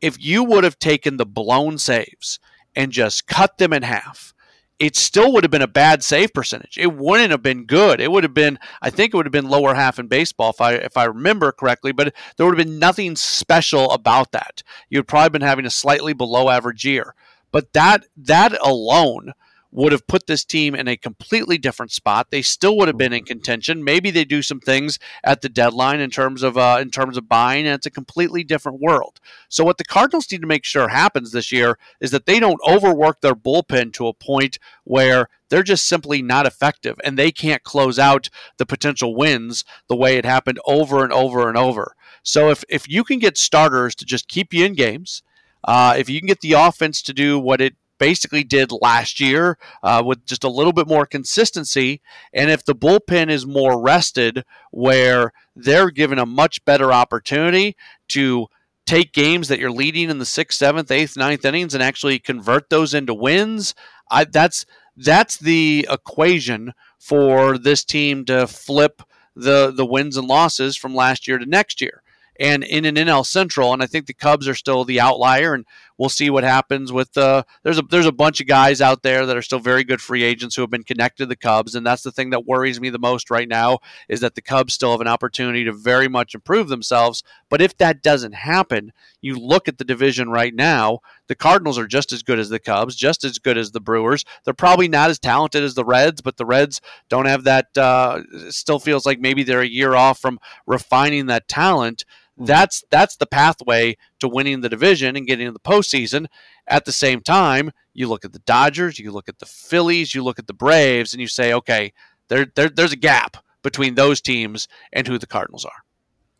If you would have taken the blown saves and just cut them in half, it still would have been a bad save percentage. It wouldn't have been good. It would have been, I think, it would have been lower half in baseball if I if I remember correctly. But there would have been nothing special about that. You'd probably been having a slightly below average year. But that that alone would have put this team in a completely different spot. They still would have been in contention. Maybe they do some things at the deadline in terms of uh, in terms of buying, and it's a completely different world. So what the Cardinals need to make sure happens this year is that they don't overwork their bullpen to a point where they're just simply not effective and they can't close out the potential wins the way it happened over and over and over. So if if you can get starters to just keep you in games. Uh, if you can get the offense to do what it basically did last year uh, with just a little bit more consistency. And if the bullpen is more rested, where they're given a much better opportunity to take games that you're leading in the sixth, seventh, eighth, ninth innings and actually convert those into wins, I, that's that's the equation for this team to flip the the wins and losses from last year to next year and in an NL Central. And I think the Cubs are still the outlier, and we'll see what happens with the. Uh, there's a there's a bunch of guys out there that are still very good free agents who have been connected to the Cubs, and that's the thing that worries me the most right now is that the Cubs still have an opportunity to very much improve themselves. But if that doesn't happen, you look at the division right now. The Cardinals are just as good as the Cubs, just as good as the Brewers. They're probably not as talented as the Reds, but the Reds don't have that. Uh, still feels like maybe they're a year off from refining that talent. Mm-hmm. That's that's the pathway to winning the division and getting in the postseason. At the same time, you look at the Dodgers, you look at the Phillies, you look at the Braves, and you say, okay, there, there there's a gap between those teams and who the Cardinals are.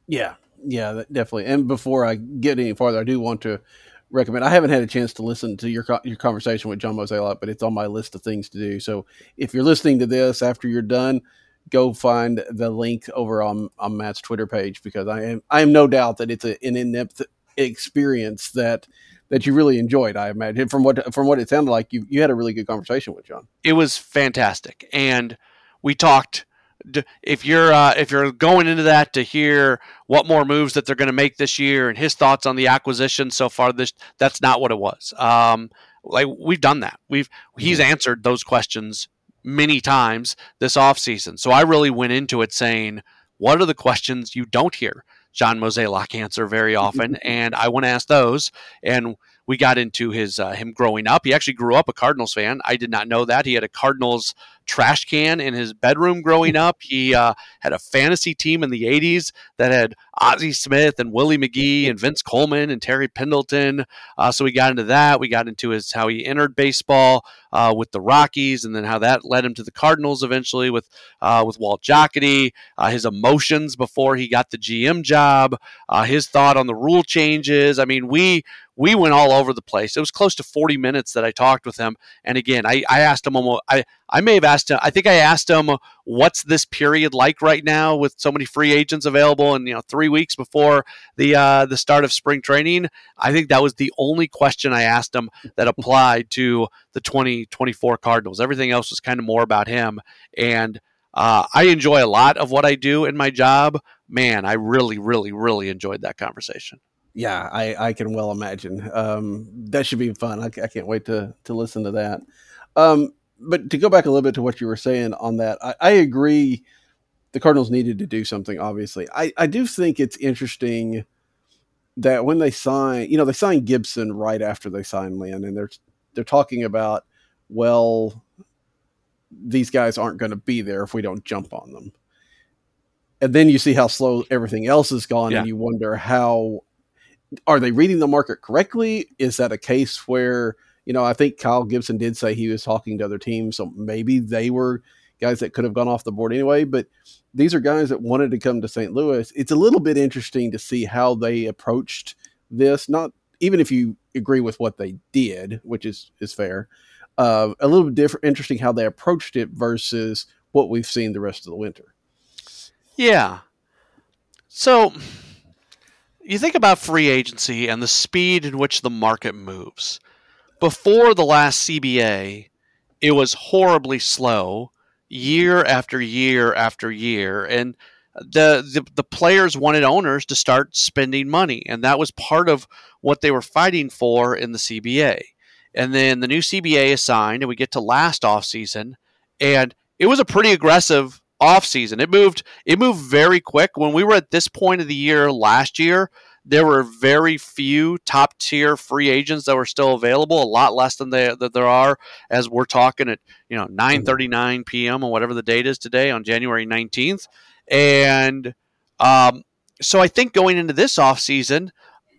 Yeah, yeah, definitely. And before I get any farther, I do want to recommend. I haven't had a chance to listen to your your conversation with John Mozeliak, but it's on my list of things to do. So if you're listening to this after you're done, go find the link over on, on Matt's Twitter page because I am I am no doubt that it's a, an in depth experience that that you really enjoyed. I imagine from what from what it sounded like you you had a really good conversation with John. It was fantastic, and we talked. If you're uh, if you're going into that to hear what more moves that they're going to make this year and his thoughts on the acquisition so far, this that's not what it was. Um, like we've done that. We've he's mm-hmm. answered those questions many times this offseason. So I really went into it saying, what are the questions you don't hear John Mozeliak answer very often? and I want to ask those. And we got into his uh, him growing up. He actually grew up a Cardinals fan. I did not know that. He had a Cardinals trash can in his bedroom growing up. He uh, had a fantasy team in the 80s that had Ozzie Smith and Willie McGee and Vince Coleman and Terry Pendleton. Uh, so we got into that. We got into his how he entered baseball uh, with the Rockies and then how that led him to the Cardinals eventually with uh, with Walt Jocketty. Uh, his emotions before he got the GM job. His thought on the rule changes. I mean, we we went all over the place. It was close to 40 minutes that I talked with him. And again, I, I asked him almost, I, I may have asked him. I think I asked him, "What's this period like right now with so many free agents available?" And you know, three weeks before the uh, the start of spring training, I think that was the only question I asked him that applied to the 2024 Cardinals. Everything else was kind of more about him. And uh, I enjoy a lot of what I do in my job. Man, I really, really, really enjoyed that conversation. Yeah, I, I can well imagine. Um, that should be fun. I, I can't wait to to listen to that. Um, but to go back a little bit to what you were saying on that, I, I agree. The Cardinals needed to do something. Obviously, I, I do think it's interesting that when they sign, you know, they signed Gibson right after they signed Lynn, and they're they're talking about, well, these guys aren't going to be there if we don't jump on them. And then you see how slow everything else has gone, yeah. and you wonder how are they reading the market correctly? Is that a case where you know, I think Kyle Gibson did say he was talking to other teams, so maybe they were guys that could have gone off the board anyway. But these are guys that wanted to come to St. Louis. It's a little bit interesting to see how they approached this. Not even if you agree with what they did, which is is fair. Uh, a little bit different, interesting how they approached it versus what we've seen the rest of the winter. Yeah. So you think about free agency and the speed in which the market moves before the last CBA, it was horribly slow year after year after year. And the, the, the players wanted owners to start spending money. And that was part of what they were fighting for in the CBA. and then the new CBA is signed, and we get to last offseason, and it was a pretty aggressive offseason. It moved it moved very quick. When we were at this point of the year last year, there were very few top tier free agents that were still available, a lot less than they, that there are as we're talking at, you know, 9:39 p.m. or whatever the date is today on January 19th. And um, so I think going into this offseason,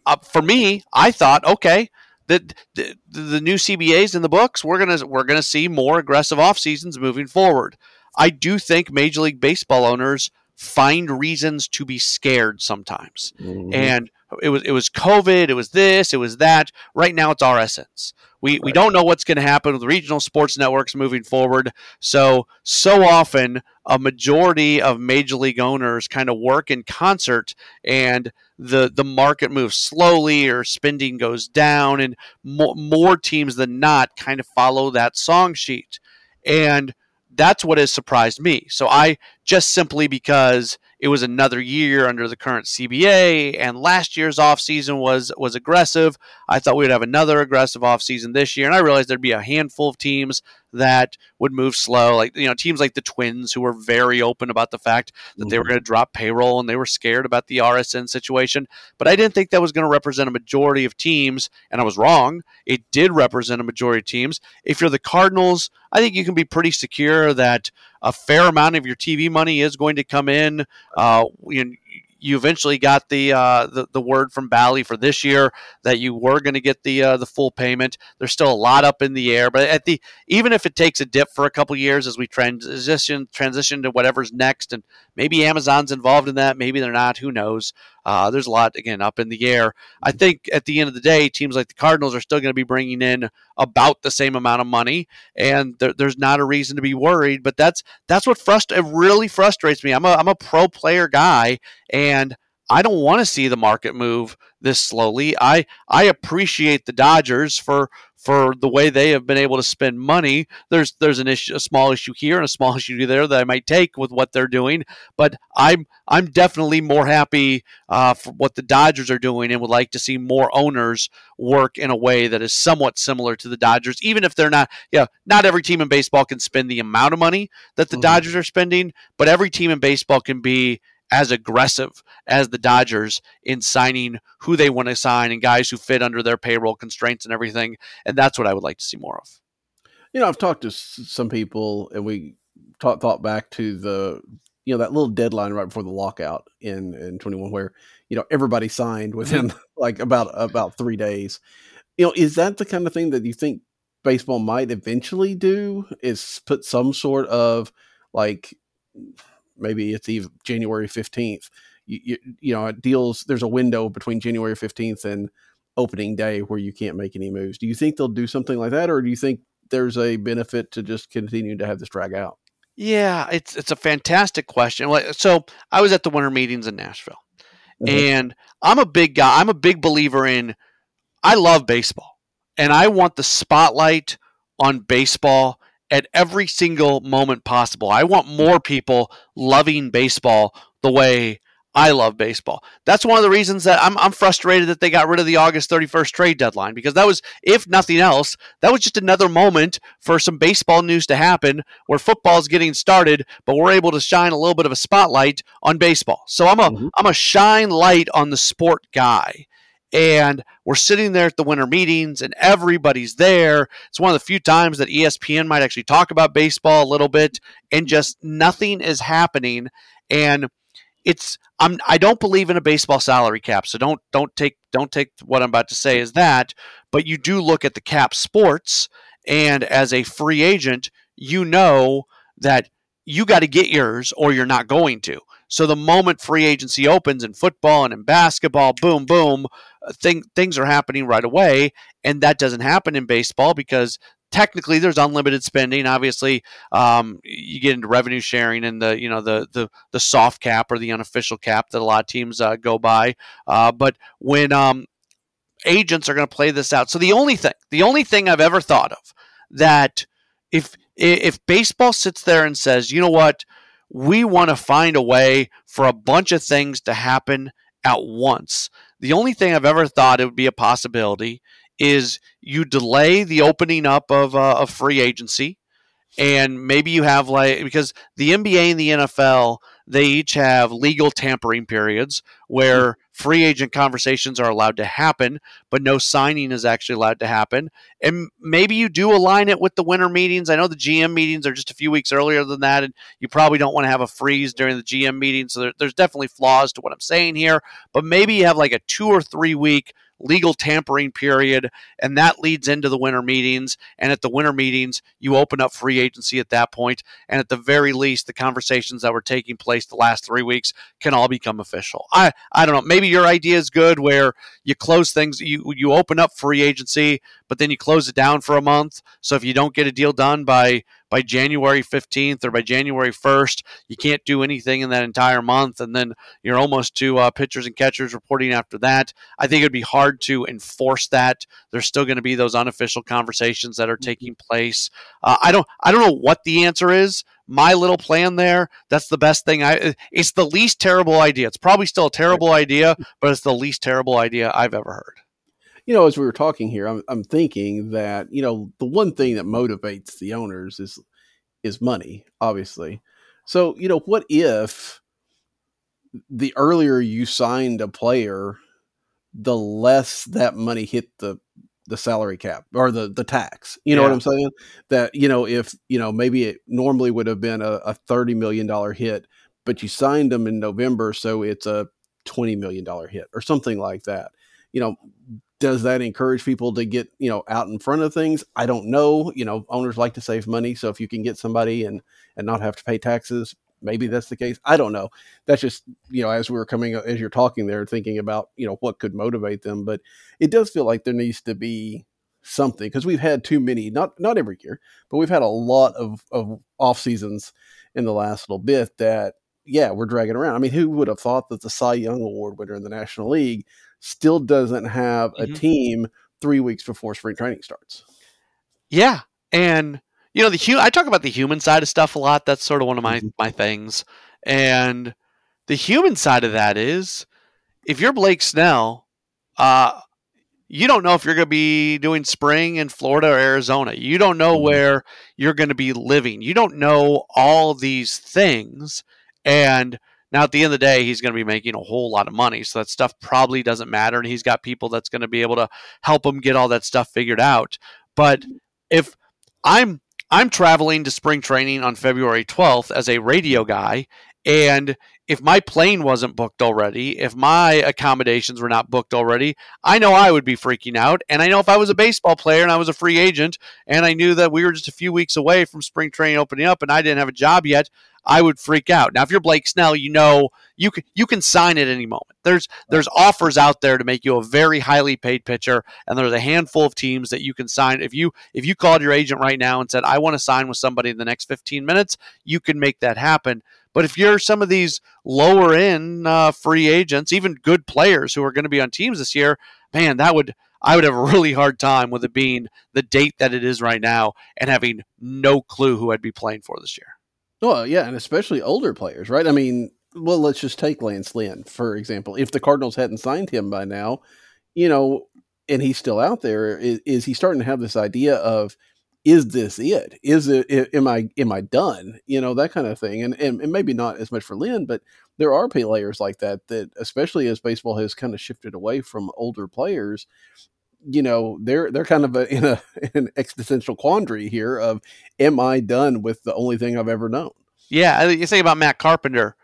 uh, for me, I thought, okay, the, the, the new CBAs in the books, we're gonna we're gonna see more aggressive off seasons moving forward. I do think Major League Baseball owners find reasons to be scared sometimes. Mm-hmm. And it was it was COVID, it was this, it was that. Right now it's RSNs. We right. we don't know what's going to happen with regional sports networks moving forward. So so often a majority of major league owners kind of work in concert and the the market moves slowly or spending goes down and mo- more teams than not kind of follow that song sheet. And that's what has surprised me. So I just simply because it was another year under the current CBA and last year's offseason was was aggressive. I thought we would have another aggressive offseason this year and I realized there'd be a handful of teams that would move slow like you know teams like the Twins who were very open about the fact that mm-hmm. they were mm-hmm. going to drop payroll and they were scared about the RSN situation, but I didn't think that was going to represent a majority of teams and I was wrong. It did represent a majority of teams. If you're the Cardinals, I think you can be pretty secure that a fair amount of your TV money is going to come in. Uh, you, you eventually got the, uh, the, the word from Bally for this year that you were going to get the uh, the full payment. There's still a lot up in the air, but at the even if it takes a dip for a couple years as we transition transition to whatever's next, and maybe Amazon's involved in that, maybe they're not. Who knows? Uh, there's a lot again up in the air. I think at the end of the day, teams like the Cardinals are still going to be bringing in about the same amount of money, and there, there's not a reason to be worried. But that's that's what frust- it really frustrates me. I'm a I'm a pro player guy, and I don't want to see the market move this slowly. I I appreciate the Dodgers for for the way they have been able to spend money. There's there's an issue, a small issue here and a small issue there that I might take with what they're doing, but I'm I'm definitely more happy uh, for what the Dodgers are doing and would like to see more owners work in a way that is somewhat similar to the Dodgers, even if they're not. Yeah, not every team in baseball can spend the amount of money that the mm-hmm. Dodgers are spending, but every team in baseball can be as aggressive as the Dodgers in signing who they want to sign and guys who fit under their payroll constraints and everything. And that's what I would like to see more of. You know, I've talked to some people and we talk, thought back to the, you know, that little deadline right before the lockout in, in 21 where, you know, everybody signed within like about, about three days. You know, is that the kind of thing that you think baseball might eventually do is put some sort of like maybe it's even January 15th. You, you, you know, it deals, there's a window between January 15th and opening day where you can't make any moves. Do you think they'll do something like that, or do you think there's a benefit to just continuing to have this drag out? Yeah, it's it's a fantastic question. So I was at the winter meetings in Nashville, mm-hmm. and I'm a big guy. I'm a big believer in. I love baseball, and I want the spotlight on baseball at every single moment possible. I want more people loving baseball the way I love baseball. That's one of the reasons that I'm, I'm frustrated that they got rid of the August 31st trade deadline because that was, if nothing else, that was just another moment for some baseball news to happen where football is getting started, but we're able to shine a little bit of a spotlight on baseball. So I'm a am mm-hmm. a shine light on the sport guy and we're sitting there at the winter meetings and everybody's there. It's one of the few times that ESPN might actually talk about baseball a little bit and just nothing is happening and it's I'm I don't believe in a baseball salary cap. So don't don't take don't take what I'm about to say as that, but you do look at the cap sports and as a free agent, you know that you got to get yours or you're not going to. So the moment free agency opens in football and in basketball, boom, boom, uh, thing, things are happening right away. And that doesn't happen in baseball because technically there's unlimited spending. Obviously, um, you get into revenue sharing and the you know the the the soft cap or the unofficial cap that a lot of teams uh, go by. Uh, but when um, agents are going to play this out, so the only thing, the only thing I've ever thought of that if if baseball sits there and says, you know what, we want to find a way for a bunch of things to happen at once. The only thing I've ever thought it would be a possibility is you delay the opening up of uh, of free agency, and maybe you have like because the NBA and the NFL they each have legal tampering periods where hmm. free agent conversations are allowed to happen, but no signing is actually allowed to happen. And maybe you do align it with the winter meetings. I know the GM meetings are just a few weeks earlier than that, and you probably don't want to have a freeze during the GM meeting. So there, there's definitely flaws to what I'm saying here, but maybe you have like a two or three week legal tampering period, and that leads into the winter meetings. And at the winter meetings, you open up free agency at that point, and at the very least, the conversations that were taking place the last three weeks can all become official. I I don't know. Maybe your idea is good, where you close things, you you open up free agency, but then you close it down for a month. So if you don't get a deal done by by January 15th or by January 1st, you can't do anything in that entire month. And then you're almost to uh, pitchers and catchers reporting after that. I think it'd be hard to enforce that. There's still going to be those unofficial conversations that are mm-hmm. taking place. Uh, I don't, I don't know what the answer is. My little plan there, that's the best thing. I, it's the least terrible idea. It's probably still a terrible idea, but it's the least terrible idea I've ever heard you know, as we were talking here, I'm, I'm thinking that you know the one thing that motivates the owners is is money, obviously. So you know, what if the earlier you signed a player, the less that money hit the the salary cap or the the tax. You know yeah. what I'm saying? That you know if you know maybe it normally would have been a, a thirty million dollar hit, but you signed them in November, so it's a twenty million dollar hit or something like that. You know, does that encourage people to get you know out in front of things? I don't know. You know owners like to save money so if you can get somebody and and not have to pay taxes maybe that's the case. I don't know. That's just you know as we were coming as you're talking there thinking about you know what could motivate them but it does feel like there needs to be something because we've had too many not not every year but we've had a lot of of off seasons in the last little bit that yeah we're dragging around i mean who would have thought that the cy young award winner in the national league still doesn't have a mm-hmm. team three weeks before spring training starts. Yeah, and you know the I talk about the human side of stuff a lot. That's sort of one of my mm-hmm. my things, and the human side of that is if you're Blake Snell, uh, you don't know if you're going to be doing spring in Florida or Arizona. You don't know mm-hmm. where you're going to be living. You don't know all these things, and now, at the end of the day, he's going to be making a whole lot of money. So that stuff probably doesn't matter. And he's got people that's going to be able to help him get all that stuff figured out. But mm-hmm. if I'm I'm traveling to spring training on February 12th as a radio guy, and if my plane wasn't booked already, if my accommodations were not booked already, I know I would be freaking out. And I know if I was a baseball player and I was a free agent and I knew that we were just a few weeks away from spring training opening up and I didn't have a job yet, I would freak out. Now, if you're Blake Snell, you know you can you can sign at any moment. There's there's offers out there to make you a very highly paid pitcher, and there's a handful of teams that you can sign. If you if you called your agent right now and said, "I want to sign with somebody in the next 15 minutes," you can make that happen. But if you're some of these lower end uh, free agents, even good players who are going to be on teams this year, man, that would I would have a really hard time with it being the date that it is right now and having no clue who I'd be playing for this year. Oh yeah, and especially older players, right? I mean, well, let's just take Lance Lynn for example. If the Cardinals hadn't signed him by now, you know, and he's still out there, is, is he starting to have this idea of is this it? Is it am I am I done? You know, that kind of thing. And and, and maybe not as much for Lynn, but there are players like that that especially as baseball has kind of shifted away from older players, you know they're they're kind of a, in a an existential quandary here of am I done with the only thing I've ever known? Yeah, you think about Matt Carpenter.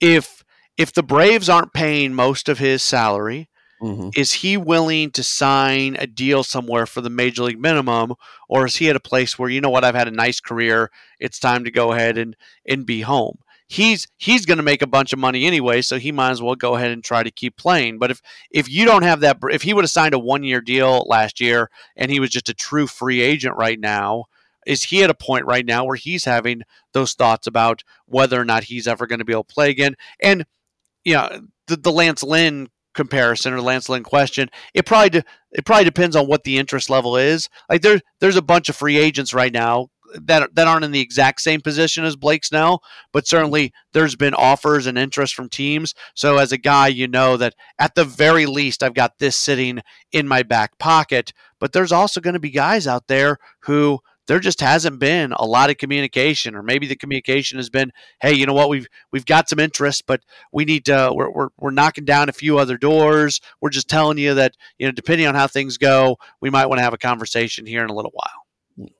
If if the Braves aren't paying most of his salary, mm-hmm. is he willing to sign a deal somewhere for the major league minimum, or is he at a place where you know what I've had a nice career, it's time to go ahead and and be home? he's he's going to make a bunch of money anyway, so he might as well go ahead and try to keep playing. But if if you don't have that, if he would have signed a one year deal last year and he was just a true free agent right now, is he at a point right now where he's having those thoughts about whether or not he's ever going to be able to play again? And you know, the, the Lance Lynn comparison or Lance Lynn question, it probably de- it probably depends on what the interest level is. Like there there's a bunch of free agents right now that that aren't in the exact same position as Blake Snell, but certainly there's been offers and interest from teams. So as a guy, you know that at the very least I've got this sitting in my back pocket. But there's also going to be guys out there who there just hasn't been a lot of communication, or maybe the communication has been, "Hey, you know what? We've we've got some interest, but we need to. We're we're, we're knocking down a few other doors. We're just telling you that you know, depending on how things go, we might want to have a conversation here in a little while."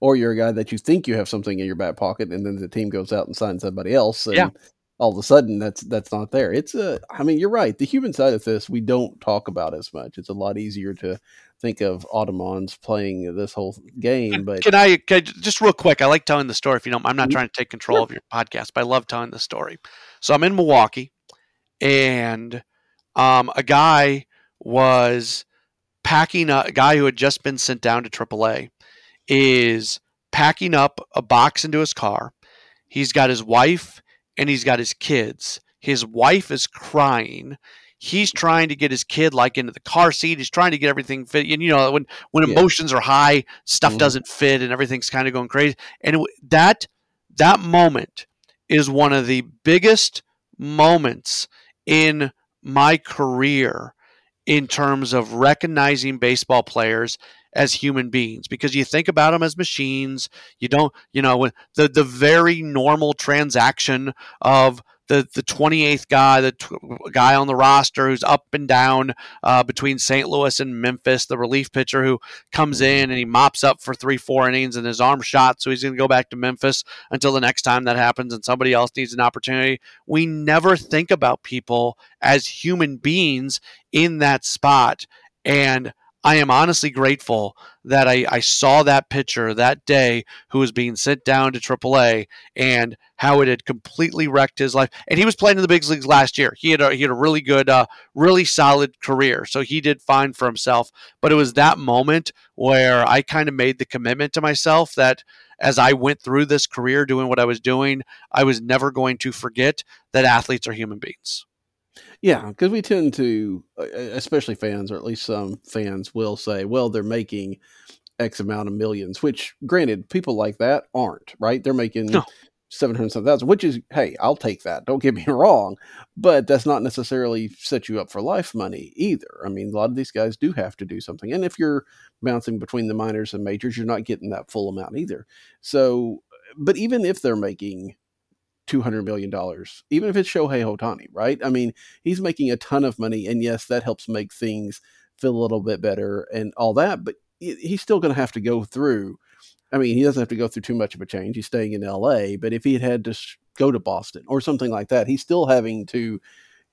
Or you're a guy that you think you have something in your back pocket, and then the team goes out and signs somebody else, and yeah. all of a sudden that's that's not there. It's a. I mean, you're right. The human side of this we don't talk about as much. It's a lot easier to think of Ottomans playing this whole game. But can I, can I, just real quick? I like telling the story. If you don't, I'm not Mm-hmm. trying to take control of your podcast, but I love telling the story. So I'm in Milwaukee, and um, a guy was packing up. A guy who had just been sent down to AAA is packing up a box into his car. He's got his wife and he's got his kids. His wife is crying he's trying to get his kid like into the car seat. He's trying to get everything fit. And you know, when when Yeah. emotions are high, stuff Mhm. doesn't fit, and everything's kind of going crazy. And it, that that moment is one of the biggest moments in my career in terms of recognizing baseball players as human beings because you think about them as machines you don't you know when the the very normal transaction of the the 28th guy, the t- guy on the roster who's up and down uh, between St. Louis and Memphis, the relief pitcher who comes in and he mops up for three, four innings and his arm shot, so he's going to go back to Memphis until the next time that happens and somebody else needs an opportunity. We never think about people as human beings in that spot, and I am honestly grateful that I, I saw that pitcher that day who was being sent down to AAA and how it had completely wrecked his life. And he was playing in the big leagues last year. He had a, he had a really good, uh, really solid career. So he did fine for himself. But it was that moment where I kind of made the commitment to myself that as I went through this career doing what I was doing, I was never going to forget that athletes are human beings. Yeah, because we tend to, uh, especially fans, or at least some fans, will say, "Well, they're making X amount of millions," which, granted, people like that aren't right. They're making No. seven hundred thousand, which is, hey, I'll take that. Don't get me wrong, but that's not necessarily set you up for life money either. I mean, a lot of these guys do have to do something, and if you're bouncing between the minors and majors, you're not getting that full amount either. So, but even if they're making two hundred million dollars, even if it's Shohei Ohtani, right? I mean, he's making a ton of money, and yes, that helps make things feel a little bit better and all that. But he's still going to have to go through. I mean, he doesn't have to go through too much of a change. He's staying in L.A., but if he had had to s- go to Boston or something like that, he's still having to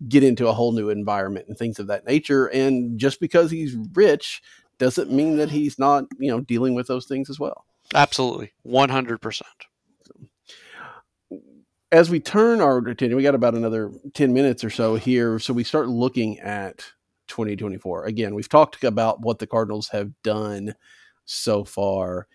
get into a whole new environment and things of that nature. And just because he's rich doesn't mean that he's not, you know, dealing with those things as well. Absolutely. 100%. As we turn our attention, we got about another 10 minutes or so here. So we start looking at 2024. Again, we've talked about what the Cardinals have done so far.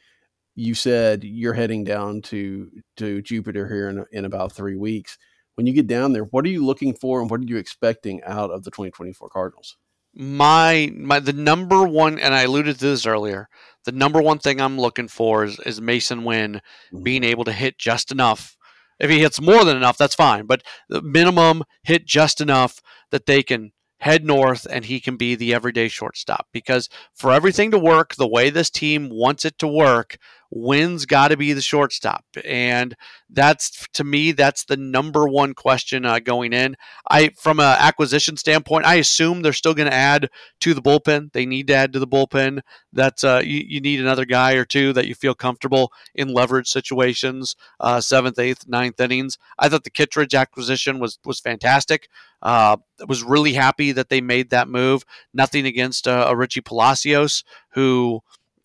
You said you're heading down to, to Jupiter here in, in about three weeks. When you get down there, what are you looking for and what are you expecting out of the 2024 Cardinals? my my the number one and I alluded to this earlier. The number one thing I'm looking for is, is Masyn Winn mm-hmm. being able to hit just enough. If he hits more than enough, that's fine. But the minimum hit just enough that they can head north and he can be the everyday shortstop. Because for everything to work the way this team wants it to work, Winn's got to be the shortstop. And that's to me, that's the number one question uh, going in. I, from an acquisition standpoint, I assume they're still going to add to the bullpen. They need to add to the bullpen. That's uh, you, you need another guy or two that you feel comfortable in leverage situations, uh, seventh, eighth, ninth innings. I thought the Kittredge acquisition was was fantastic. Uh, was really happy that they made that move. Nothing against uh, a Richie Palacios who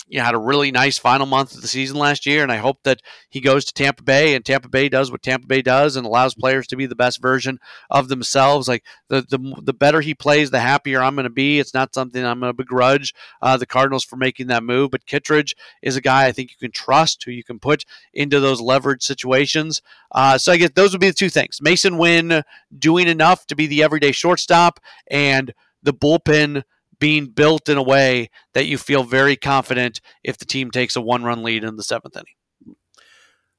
you know, had a really nice final month of the season last year, and I hope that he goes to Tampa Bay and Tampa Bay does what Tampa Bay does and allows players to be the best version of themselves. Like the the, the better he plays, the happier I'm going to be. It's not something I'm going to begrudge uh, the Cardinals for making that move, but Kittredge is a guy I think you can trust, who you can put into those leverage situations. Uh, so I guess those would be the two things: Masyn Winn doing enough to be the everyday shortstop, and the bullpen being built in a way that you feel very confident if the team takes a one run lead in the seventh inning.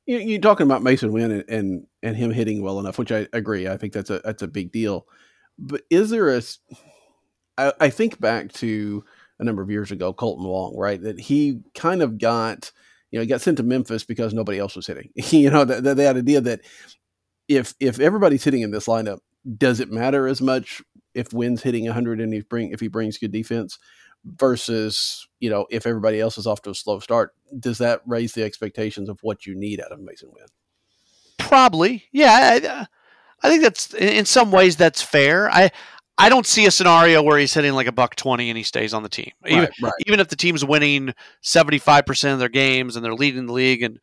You, are talking about Masyn Winn and, and, and him hitting well enough, which I agree. I think that's a that's a big deal. But is there a? I, I think back to a number of years ago, Kolten Wong, right? That he kind of got, you know, he got sent to Memphis because nobody else was hitting. you know, the, the idea that if if everybody's hitting in this lineup, does it matter as much if Winn's hitting 100 and he bring if he brings good defense versus you know if everybody else is off to a slow start? Does that raise the expectations of what you need out of Masyn Winn Probably, yeah. I, I think that's in some ways that's fair. I I don't see a scenario where he's hitting like a buck 20 and he stays on the team. Even, right, right. even if the team's winning 75% of their games and they're leading the league and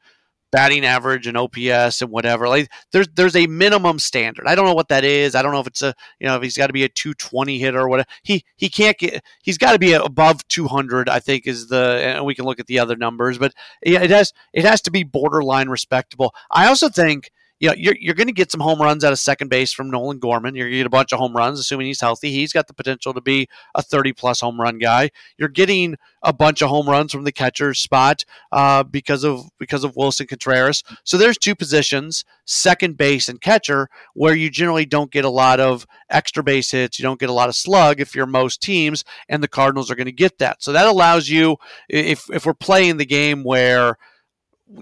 batting average and OPS and whatever. Like there's there's a minimum standard. I don't know what that is. I don't know if it's a you know if he's got to be a 220 hitter or whatever. He he can't get he's got to be above 200. I think is the and we can look at the other numbers, but yeah, it has it has to be borderline respectable. I also think you know, you're, you're going to get some home runs out of second base from Nolan Gorman. You're going to get a bunch of home runs, assuming he's healthy. He's got the potential to be a 30 plus home run guy. You're getting a bunch of home runs from the catcher's spot uh, because of because of Willson Contreras. So there's two positions, second base and catcher, where you generally don't get a lot of extra base hits. You don't get a lot of slug if you're most teams, and the Cardinals are going to get that. So that allows you, if if we're playing the game where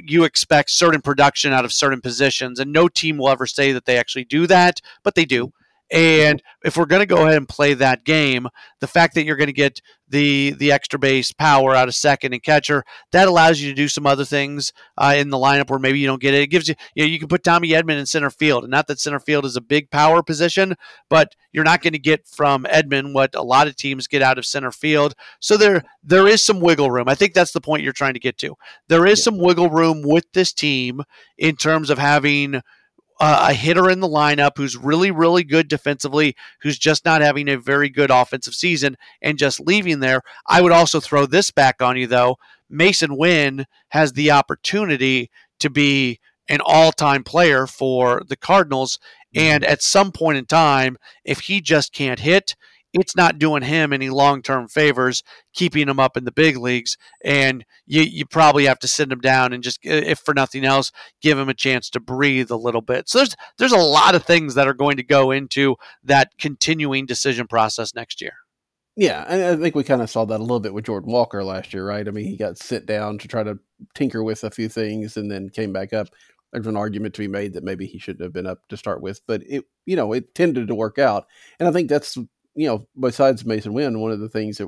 you expect certain production out of certain positions, and no team will ever say that they actually do that, but they do. And if we're going to go ahead and play that game, the fact that you're going to get the the extra base power out of second and catcher that allows you to do some other things uh, in the lineup where maybe you don't get it. It gives you you know you can put Tommy Edman in center field, and not that center field is a big power position, but you're not going to get from Edman what a lot of teams get out of center field. So there there is some wiggle room. I think that's the point you're trying to get to. There is yeah. some wiggle room with this team in terms of having uh, a hitter in the lineup who's really, really good defensively, who's just not having a very good offensive season and just leaving there. I would also throw this back on you, though. Masyn Winn has the opportunity to be an all time player for the Cardinals. And at some point in time, if he just can't hit, it's not doing him any long term favors, keeping him up in the big leagues. And you, you probably have to send him down and just, if for nothing else, give him a chance to breathe a little bit. So there's there's a lot of things that are going to go into that continuing decision process next year. Yeah, I think we kind of saw that a little bit with Jordan Walker last year, right? I mean, he got sit down to try to tinker with a few things and then came back up. There's an argument to be made that maybe he shouldn't have been up to start with, but it, you know, it tended to work out. And I think that's you know, besides Masyn Winn, one of the things that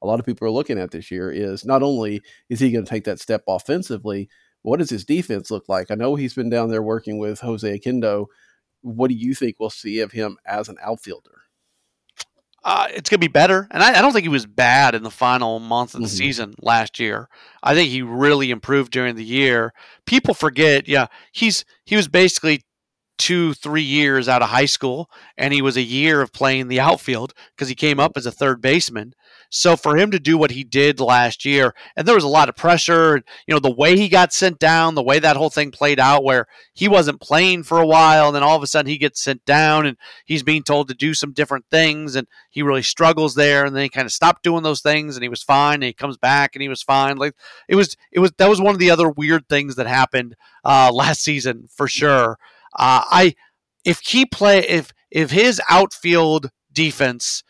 a lot of people are looking at this year is not only is he going to take that step offensively, what does his defense look like? I know he's been down there working with Jose Oquendo. What do you think we'll see of him as an outfielder? Uh, it's going to be better. And I, I, don't think he was bad in the final month of the mm-hmm. season last year. I think he really improved during the year. People forget, yeah, he's he was basically two, three years out of high school, and he was a year of playing the outfield because he came up as a third baseman. So for him to do what he did last year, and there was a lot of pressure, you know, the way he got sent down, the way that whole thing played out, where he wasn't playing for a while, and then all of a sudden he gets sent down, and he's being told to do some different things, and he really struggles there, and then he kind of stopped doing those things, and he was fine, and he comes back, and he was fine. Like it was, it was that was one of the other weird things that happened uh, last season for sure. Uh, I if he play if if his outfield defense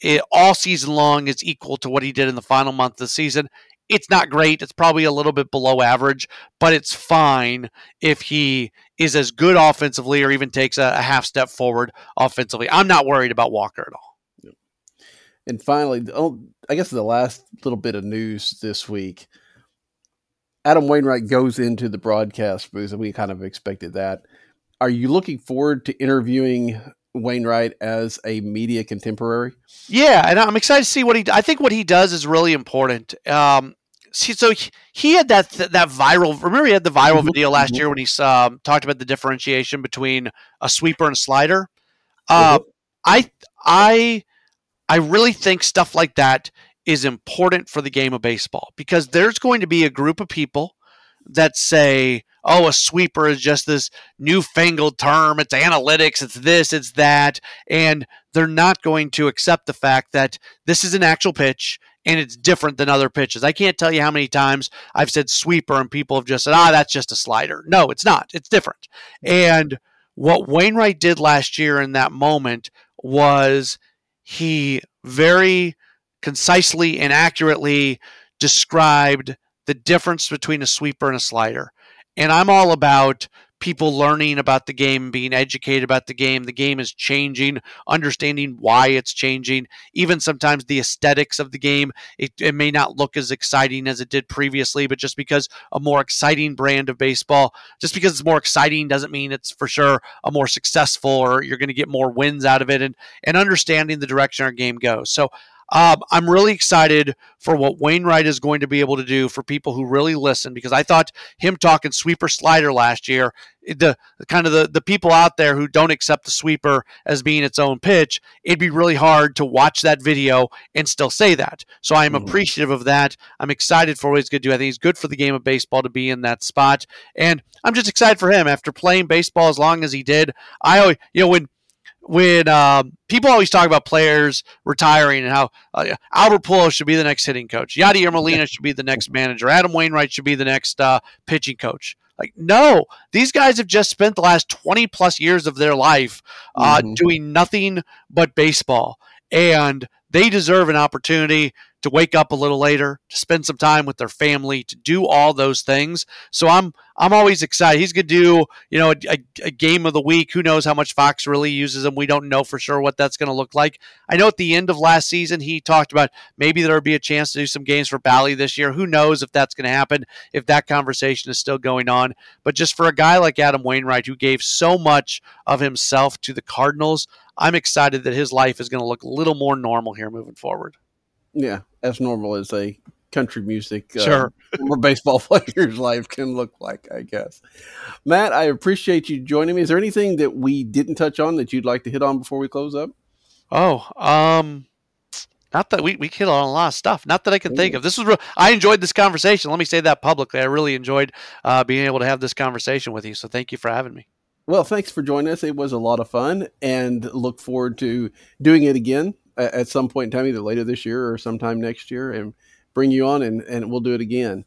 it, all season long is equal to what he did in the final month of the season, it's not great. It's probably a little bit below average, but it's fine if he is as good offensively or even takes a, a half step forward offensively. I'm not worried about Walker at all. And finally, I guess the last little bit of news this week. Adam Wainwright goes into the broadcast booth, and we kind of expected that are you looking forward to interviewing Wainwright as a media contemporary? Yeah, and I'm excited to see what he. I think what he does is really important. Um, see, so he, he had that that viral. Remember, he had the viral mm-hmm. video last mm-hmm. year when he um, talked about the differentiation between a sweeper and a slider. Uh, I I I really think stuff like that is important for the game of baseball because there's going to be a group of people that say, oh, a sweeper is just this newfangled term. It's analytics, it's this, it's that. And they're not going to accept the fact that this is an actual pitch and it's different than other pitches. I can't tell you how many times I've said sweeper and people have just said, ah, that's just a slider. No, it's not. It's different. And what Wainwright did last year in that moment was he very concisely and accurately described the difference between a sweeper and a slider. And I'm all about people learning about the game, being educated about the game. The game is changing, understanding why it's changing. Even sometimes the aesthetics of the game, it, it, may not look as exciting as it did previously, but just because a more exciting brand of baseball, just because it's more exciting doesn't mean it's for sure a more successful or you're going to get more wins out of it and, and understanding the direction our game goes. So um, I'm really excited for what Wainwright is going to be able to do for people who really listen because I thought him talking sweeper slider last year, the kind of the, the people out there who don't accept the sweeper as being its own pitch, it'd be really hard to watch that video and still say that. So I am mm-hmm. appreciative of that. I'm excited for what he's going to do. I think he's good for the game of baseball to be in that spot. And I'm just excited for him after playing baseball as long as he did. I always, you know, when when um, people always talk about players retiring and how uh, Albert Pujols should be the next hitting coach, Yadier Molina should be the next manager, Adam Wainwright should be the next uh, pitching coach. Like, no, these guys have just spent the last 20 plus years of their life uh, mm-hmm. doing nothing but baseball. And they deserve an opportunity to wake up a little later, to spend some time with their family, to do all those things. So I'm I'm always excited. He's going to do you know a, a, a, game of the week. Who knows how much Fox really uses him? We don't know for sure what that's going to look like. I know at the end of last season he talked about maybe there would be a chance to do some games for Bally this year. Who knows if that's going to happen? If that conversation is still going on. But just for a guy like Adam Wainwright who gave so much of himself to the Cardinals, I'm excited that his life is going to look a little more normal here moving forward. Yeah, as normal as a country music uh, sure. or baseball player's life can look like, I guess. Matt, I appreciate you joining me. Is there anything that we didn't touch on that you'd like to hit on before we close up? Oh, um, not that we, we hit on a lot of stuff. Not that I can think of. This was real, I enjoyed this conversation. Let me say that publicly. I really enjoyed uh, being able to have this conversation with you. So thank you for having me. Well, thanks for joining us. It was a lot of fun, and look forward to doing it again at some point in time, either later this year or sometime next year, and bring you on and, and we'll do it again.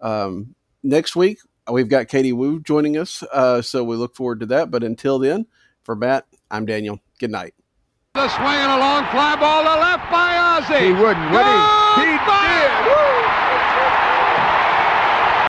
Um, next week, we've got Katie Woo joining us, uh, so we look forward to that. But until then, for Matt, I'm Daniel. Good night. The swing and a long fly ball to left by Ozzie. He wouldn't, would he? He did. Woo!